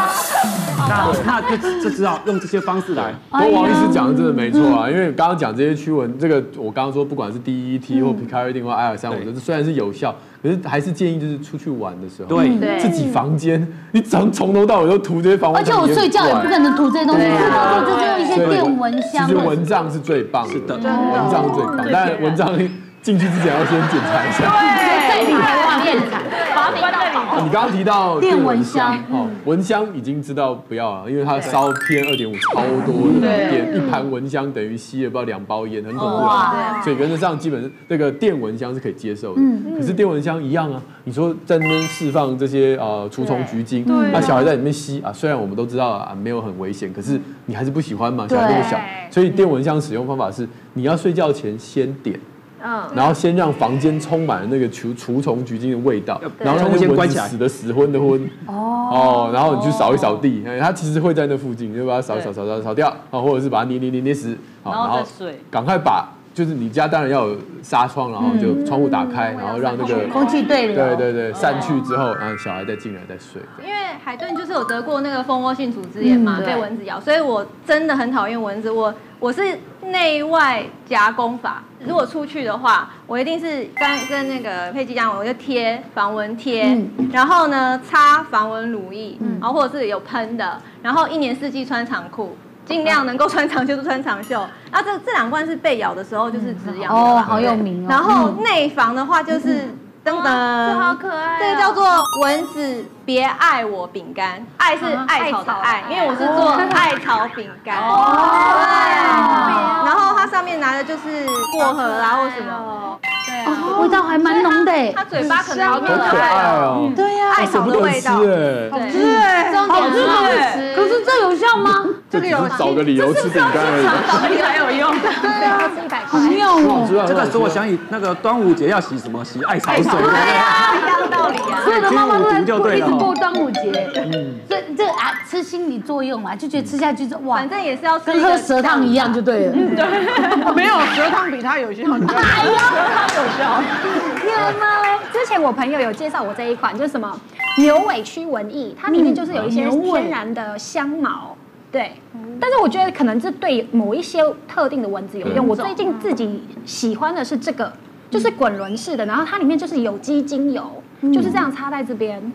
那那就就知道用这些方式来。不过王医师讲的真的没错啊，因为刚刚讲这些驱蚊，这个我刚刚说不管是 D E T 或 Picaridin 或 IR 三五，这虽然是有效，可是还是建议就是出去玩的时候，对，自己房间，你从从头到尾都涂这些防蚊，而且我睡觉也不可能涂这些东西，到时候就用一些电蚊香。其实蚊帐是最棒的，是的，蚊帐是最棒，但蚊帐。进去之前要先检查一下，对，在里面检查，把你关在里头。你刚刚提到电蚊香，哦，蚊香已经知道不要了，因为它烧 PM 二点五超多的，点一盘蚊香等于吸了不知道两包烟，很恐怖啊。所以原则上基本那个电蚊香是可以接受的，可是电蚊香一样啊，你说在那边释放这些呃除虫菊精，那小孩在里面吸啊，虽然我们都知道啊没有很危险，可是你还是不喜欢嘛，小孩那么小，所以电蚊香使用方法是你要睡觉前先点。嗯，然后先让房间充满了那个除除虫菊精的味道，然后让那些蚊子死的死昏的昏。哦。哦，然后你去扫一扫地，它其实会在那附近，你就把它扫扫扫扫扫掉啊，或者是把它捏捏捏捏死，好，然后赶快把，就是你家当然要有纱窗，然后就窗户打开，然后让那个空气对流，对对对，散去之后，然后小孩再进来再睡。因为海顿就是有得过那个蜂窝性组织炎嘛，被蚊子咬，所以我真的很讨厌蚊子，我我是。内外夹攻法，如果出去的话，我一定是跟跟那个佩姬讲，我就贴防蚊贴，嗯、然后呢擦防蚊乳液，嗯、然后或者是有喷的，然后一年四季穿长裤，尽量能够穿长袖就穿长袖。啊，这这两罐是被咬的时候就是止痒的哦，好有名哦。然后内防的话就是。嗯等等，这好可爱。这个叫做蚊子别爱我饼干，爱是艾草的爱，因为我是做艾草饼干。哦，对。然后它上面拿的就是薄荷啊或什么，对啊，味道还蛮浓的。它嘴巴可能好可爱哦。对呀，艾草的味道，好吃哎，好吃。可是这有效吗？这个有找个理由吃饼干而已，找个理由对啊，是一百块。很妙哦。这个时候我想起那个端午节要洗什么？洗艾草水。对呀，一样的道理啊。所有的妈妈都在过，一直过端午节。嗯。这这啊，吃心理作用嘛，就觉得吃下去就哇，反正也是要跟喝蛇汤一样就对了。嗯，对。没有蛇汤比它有效。哎呀，它有效。天哪！之前我朋友有介绍我这一款，就是什么牛尾驱蚊液，它里面就是有一些天然的香茅。对，但是我觉得可能是对某一些特定的蚊子有用。我最近自己喜欢的是这个，就是滚轮式的，然后它里面就是有机精油，就是这样插在这边，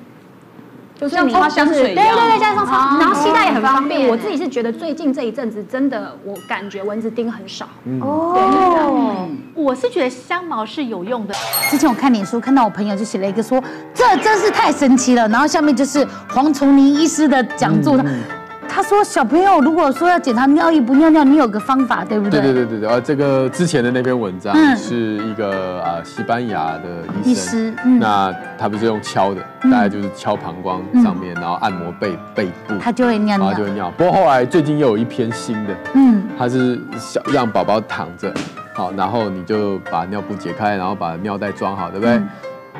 就是像擦香水一样。对对对，加上擦，然后携带也很方便。我自己是觉得最近这一阵子真的，我感觉蚊子叮很少。哦，我是觉得香茅是有用的。之前我看脸书看到我朋友就写了一个说，这真是太神奇了，然后下面就是黄崇林医师的讲座。他说：“小朋友，如果说要检查尿液不尿尿，你有个方法，对不对？”对对对对对。这个之前的那篇文章是一个啊西班牙的医生，那他不是用敲的，大概就是敲膀胱上面，然后按摩背背部，他就会尿尿，就会尿。不过后来最近又有一篇新的，嗯，他是小让宝宝躺着，好，然后你就把尿布解开，然后把尿袋装好，对不对？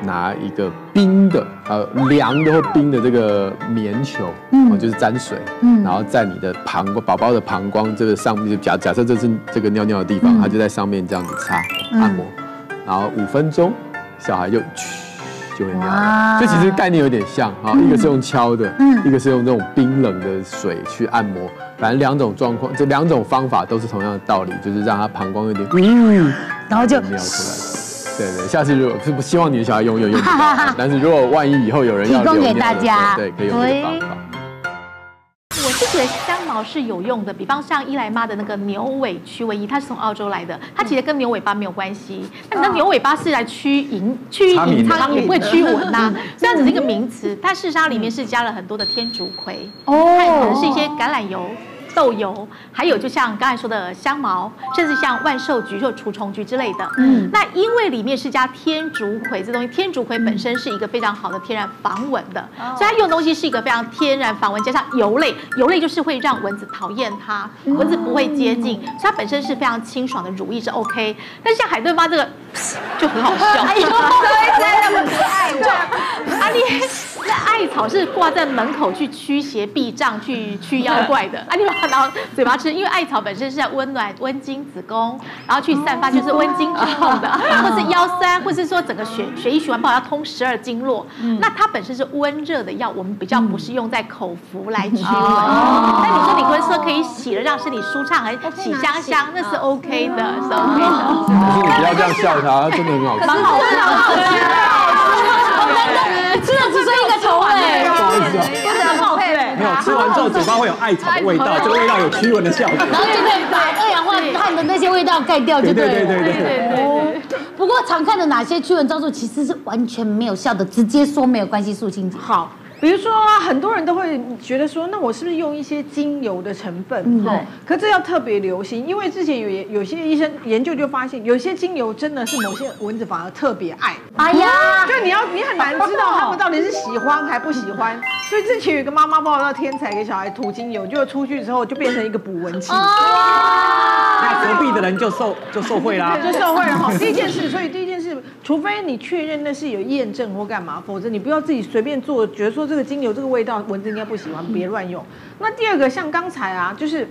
拿一个冰的，呃，凉的或冰的这个棉球，嗯，就是沾水，嗯，然后在你的膀宝宝的膀胱这个上面，就假假设这是这个尿尿的地方，它就在上面这样子擦按摩，然后五分钟，小孩就嘘就会尿。所以其实概念有点像啊，一个是用敲的，嗯，一个是用这种冰冷的水去按摩，反正两种状况，这两种方法都是同样的道理，就是让他膀胱有点，嗯，然后就尿出来。对对，下次如果是不希望你的小孩用有用不到，但是如果万一以后有人要提供给大家，对，可以用这个方法。我是觉得香茅是有用的，比方像伊莱妈的那个牛尾驱蚊液，它是从澳洲来的，它其实跟牛尾巴没有关系。那你的牛尾巴是来驱 蝇、驱蝇，它也不会驱蚊呐。虽然只是一个名词，但事实上里面是加了很多的天竺葵，哦，它可能是一些橄榄油。豆油，还有就像刚才说的香茅，甚至像万寿菊或除虫菊之类的。嗯，那因为里面是加天竺葵这东西，天竺葵本身是一个非常好的天然防蚊的，嗯、所以它用的东西是一个非常天然防蚊，加上油类，油类就是会让蚊子讨厌它，蚊子不会接近，嗯、所以它本身是非常清爽的乳液是 OK。但是像海顿妈这个就很好笑，哎呦，对对，那么可爱，啊，你那艾草是挂在门口去驱邪避障、去驱妖怪的 啊，你把它拿嘴巴吃，因为艾草本身是在温暖、温经子宫，然后去散发就是温经之后的，或是腰酸，或是说整个血血液循环不好要通十二经络，那它本身是温热的药，我们比较不是用在口服来驱 蚊。但你说你会说可以洗了让身体舒畅，还洗香香，那是 OK 的，是 OK 的。可是你不要这样笑他，他真的很好吃。蛮好吃的，好好吃，吃了只剩一个头哎，不好意思啊，很好吃哎。没有吃完之后嘴巴会有艾草的味道，这个味道有驱蚊的效果。然后就可以把二氧化碳的那些味道盖掉，就对了。对对对对对。不过常看的哪些驱蚊招数其实是完全没有效的，直接说没有关系，肃清。好。比如说啊，很多人都会觉得说，那我是不是用一些精油的成分？嗯，对。可这要特别留心，因为之前有有些医生研究就发现，有些精油真的是某些蚊子反而特别爱。哎呀，就你要你很难知道他们到底是喜欢还不喜欢。所以之前有一个妈妈不知道天才给小孩涂精油，结果出去之后就变成一个捕蚊器。那隔壁的人就受就受贿啦，就受贿 了哈。第一件事，所以第一件除非你确认那是有验证或干嘛，否则你不要自己随便做，觉得说。这个精油这个味道，蚊子应该不喜欢，别乱用。那第二个，像刚才啊，就是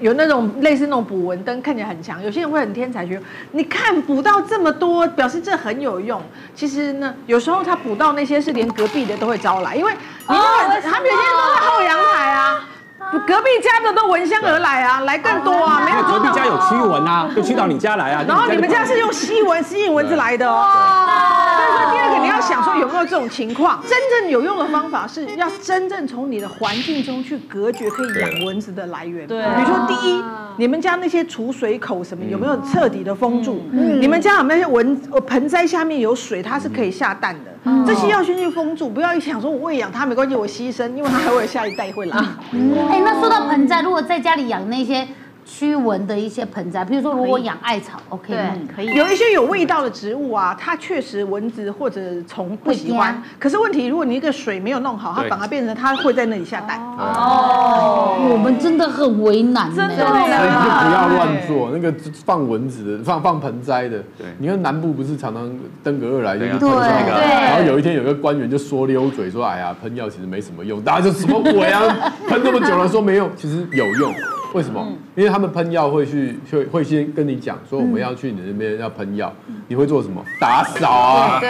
有那种类似那种捕蚊灯，看起来很强。有些人会很天才，觉得你看捕到这么多，表示这很有用。其实呢，有时候他捕到那些是连隔壁的都会招来，因为你看他们有些人都在后阳台啊，隔壁家的都闻香而来啊，来更多啊。没有隔壁家有驱蚊啊，就驱到你家来啊。然后你们家是用吸蚊吸引蚊子来的哦。所以说第二个，你要想说有没有这种情况？真正有用的方法是要真正从你的环境中去隔绝可以养蚊子的来源。对，比如说第一，你们家那些储水口什么有没有彻底的封住？你们家有没有那些蚊盆栽下面有水，它是可以下蛋的？这些要先去封住，不要一想说我喂养它没关系，我牺牲，因为它还会有下一代会来。哎，那说到盆栽，如果在家里养那些。驱蚊的一些盆栽，比如说如果养艾草，OK 吗？可以。有一些有味道的植物啊，它确实蚊子或者虫不喜欢。可是问题，如果你一个水没有弄好，它反而变成它会在那里下蛋。哦，我们真的很为难，真的。所以就不要乱做那个放蚊子的，放放盆栽的。对。你看南部不是常常登革热来就喷那个，然后有一天有个官员就说溜嘴说：“哎呀，喷药其实没什么用。”大家就什么鬼啊？喷那么久了说没用，其实有用。为什么？因为他们喷药会去，会会先跟你讲说我们要去你那边要喷药，你会做什么？打扫啊！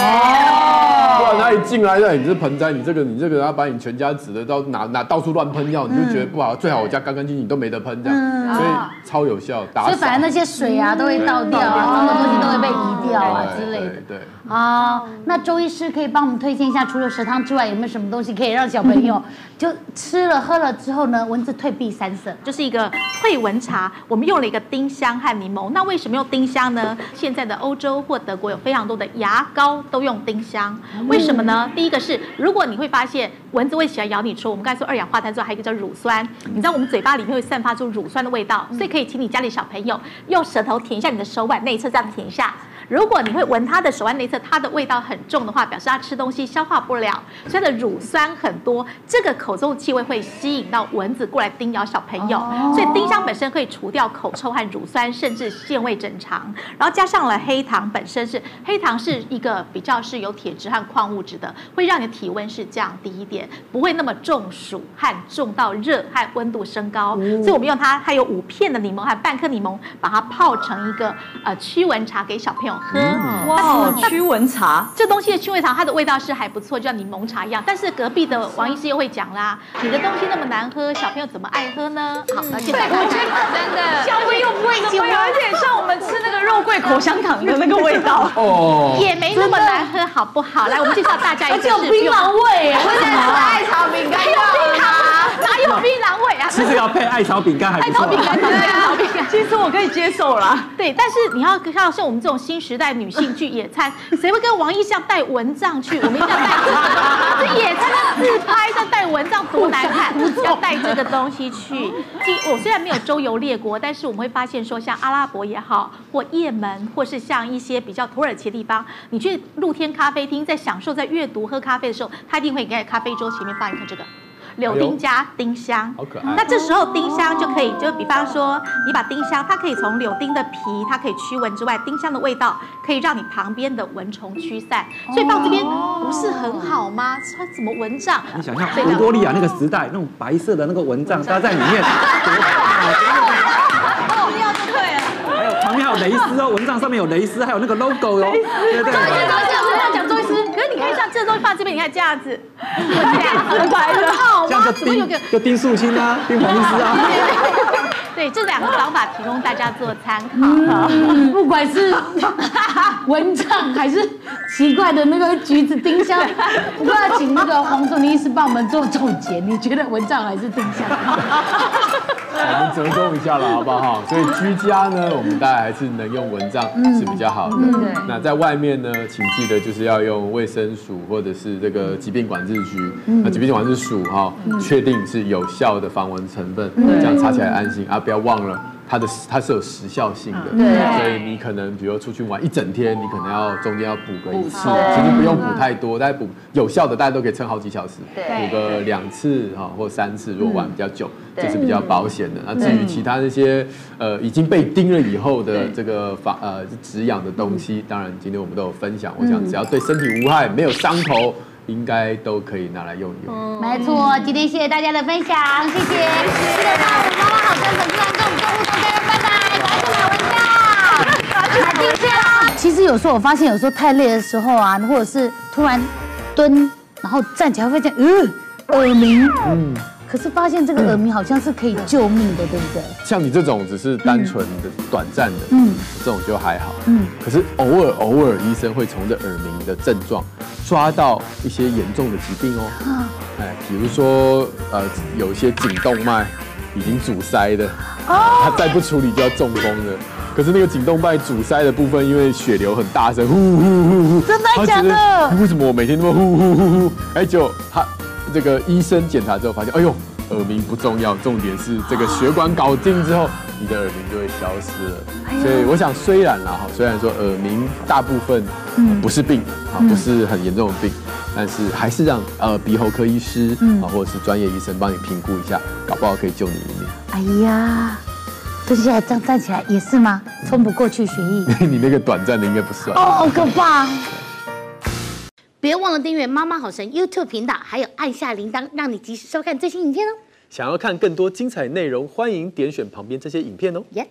不然他一进来，那你这盆栽，你这个你这个，要把你全家指的到哪哪到处乱喷药，你就觉得不好。最好我家干干净净，都没得喷这样，所以超有效。打扫。所以反正那些水啊都会倒掉啊，脏的东西都会被移掉啊之类的。对。啊，那周医师可以帮我们推荐一下，除了蛇汤之外，有没有什么东西可以让小朋友就吃了喝了之后呢，蚊子退避三舍，就是一个。退蚊茶，我们用了一个丁香和柠檬。那为什么用丁香呢？现在的欧洲或德国有非常多的牙膏都用丁香，为什么呢？第一个是，如果你会发现蚊子会喜欢咬你说，我们刚才说二氧化碳之后，还有一个叫乳酸，你知道我们嘴巴里面会散发出乳酸的味道，所以可以请你家里小朋友用舌头舔一下你的手腕内侧，这样舔一下。如果你会闻它的手腕内侧，它的味道很重的话，表示它吃东西消化不了，所以它的乳酸很多，这个口中的气味会吸引到蚊子过来叮咬小朋友，所以丁香本身可以除掉口臭和乳酸，甚至健胃整肠。然后加上了黑糖，本身是黑糖是一个比较是有铁质和矿物质的，会让你的体温是降低一点，不会那么中暑和重到热和温度升高。所以我们用它，还有五片的柠檬和半颗柠檬，把它泡成一个呃驱蚊茶给小朋友。喝哇，驱蚊茶这东西的驱蚊茶，它的味道是还不错，就像柠檬茶一样。但是隔壁的王医师又会讲啦，你的东西那么难喝，小朋友怎么爱喝呢？好，那现在我觉得真的香味又不会喜欢，有点像我们吃那个肉桂口香糖的那个味道哦，也没那么难喝，好不好？来，我们介绍大家一个，有槟榔味，我现在吃艾草饼干，有槟榔吗？哪有槟榔味啊？其实要配艾草饼干还不错。艾草饼干，对啊，草饼干，其实我可以接受啦。对，但是你要看到像我们这种新时代女性去野餐，谁会跟王医师带蚊帐去？我们一定要带这个。这野餐的自拍，再带蚊帐多难看，要带这个东西去。我虽然没有周游列国，但是我们会发现说，像阿拉伯也好，或也门，或是像一些比较土耳其的地方，你去露天咖啡厅，在享受在阅读喝咖啡的时候，他一定会给咖啡桌前面放一个这个。柳丁加丁香，好可爱。那这时候丁香就可以，就比方说你把丁香，它可以从柳丁的皮，它可以驱蚊之外，丁香的味道可以让你旁边的蚊虫驱散，所以放这边不是很好吗？它怎么蚊帐？你想象维多利亚那个时代那种白色的那个蚊帐搭在里面，不 要就对了。还有旁边还有蕾丝哦，蚊帐上面有蕾丝，还有那个 logo 哦。对对。讲周医师，可是你看像这东西放这边，你看这样子，很白的好吗？这样就丁就丁树清啊，丁黄医师啊。对，这两个方法提供大家做参考。不管是蚊帐还是奇怪的那个橘子丁香，不过要请那个黄崇医师帮我们做总结。你觉得蚊帐还是丁香？我们折中一下了，好不好？所以居家呢，我们大家还是能用蚊帐是比较好的。那在外面呢，请记得就是要用卫生署或者是这个疾病管制局，那疾病管制署哈，确定是有效的防蚊成分，这样擦起来安心啊！不要忘了。它的它是有时效性的，对，所以你可能比如出去玩一整天，你可能要中间要补个一次，其实不用补太多，大概补有效的，大家都可以撑好几小时，补个两次哈或三次，如果玩比较久，这是比较保险的。那至于其他那些呃已经被叮了以后的这个防呃止痒的东西，当然今天我们都有分享，我想只要对身体无害，没有伤口。应该都可以拿来用一用。嗯，没错，今天谢谢大家的分享，谢谢。记得到我们妈妈好跟粉丝团跟我们做互动，拜拜，赶紧买蚊帐，买进去啦。其实有时候我发现，有时候太累的时候啊，或者是突然蹲，然后站起来会这样，嗯，耳鸣，嗯。可是发现这个耳鸣好像是可以救命的，对不对？像你这种只是单纯的、短暂的，嗯，这种就还好，嗯。可是偶尔偶尔，医生会从这耳鸣的症状抓到一些严重的疾病哦。哎，比如说呃，有一些颈动脉已经阻塞的，哦，他再不处理就要中风了。可是那个颈动脉阻塞的部分，因为血流很大声，呼呼呼呼，真的假的？为什么我每天那么呼呼呼呼？哎，就他。这个医生检查之后发现，哎呦，耳鸣不重要，重点是这个血管搞定之后，你的耳鸣就会消失了。所以我想，虽然啦哈，虽然说耳鸣大部分不是病啊，不是很严重的病，但是还是让呃鼻喉科医师啊或者是专业医生帮你评估一下，搞不好可以救你一命。哎呀，蹲下来这样站起来也是吗？冲不过去学艺？你那个短暂的应该不算。哦，好可怕。别忘了订阅妈妈好神 YouTube 频道，还有按下铃铛，让你及时收看最新影片哦。想要看更多精彩内容，欢迎点选旁边这些影片哦。耶。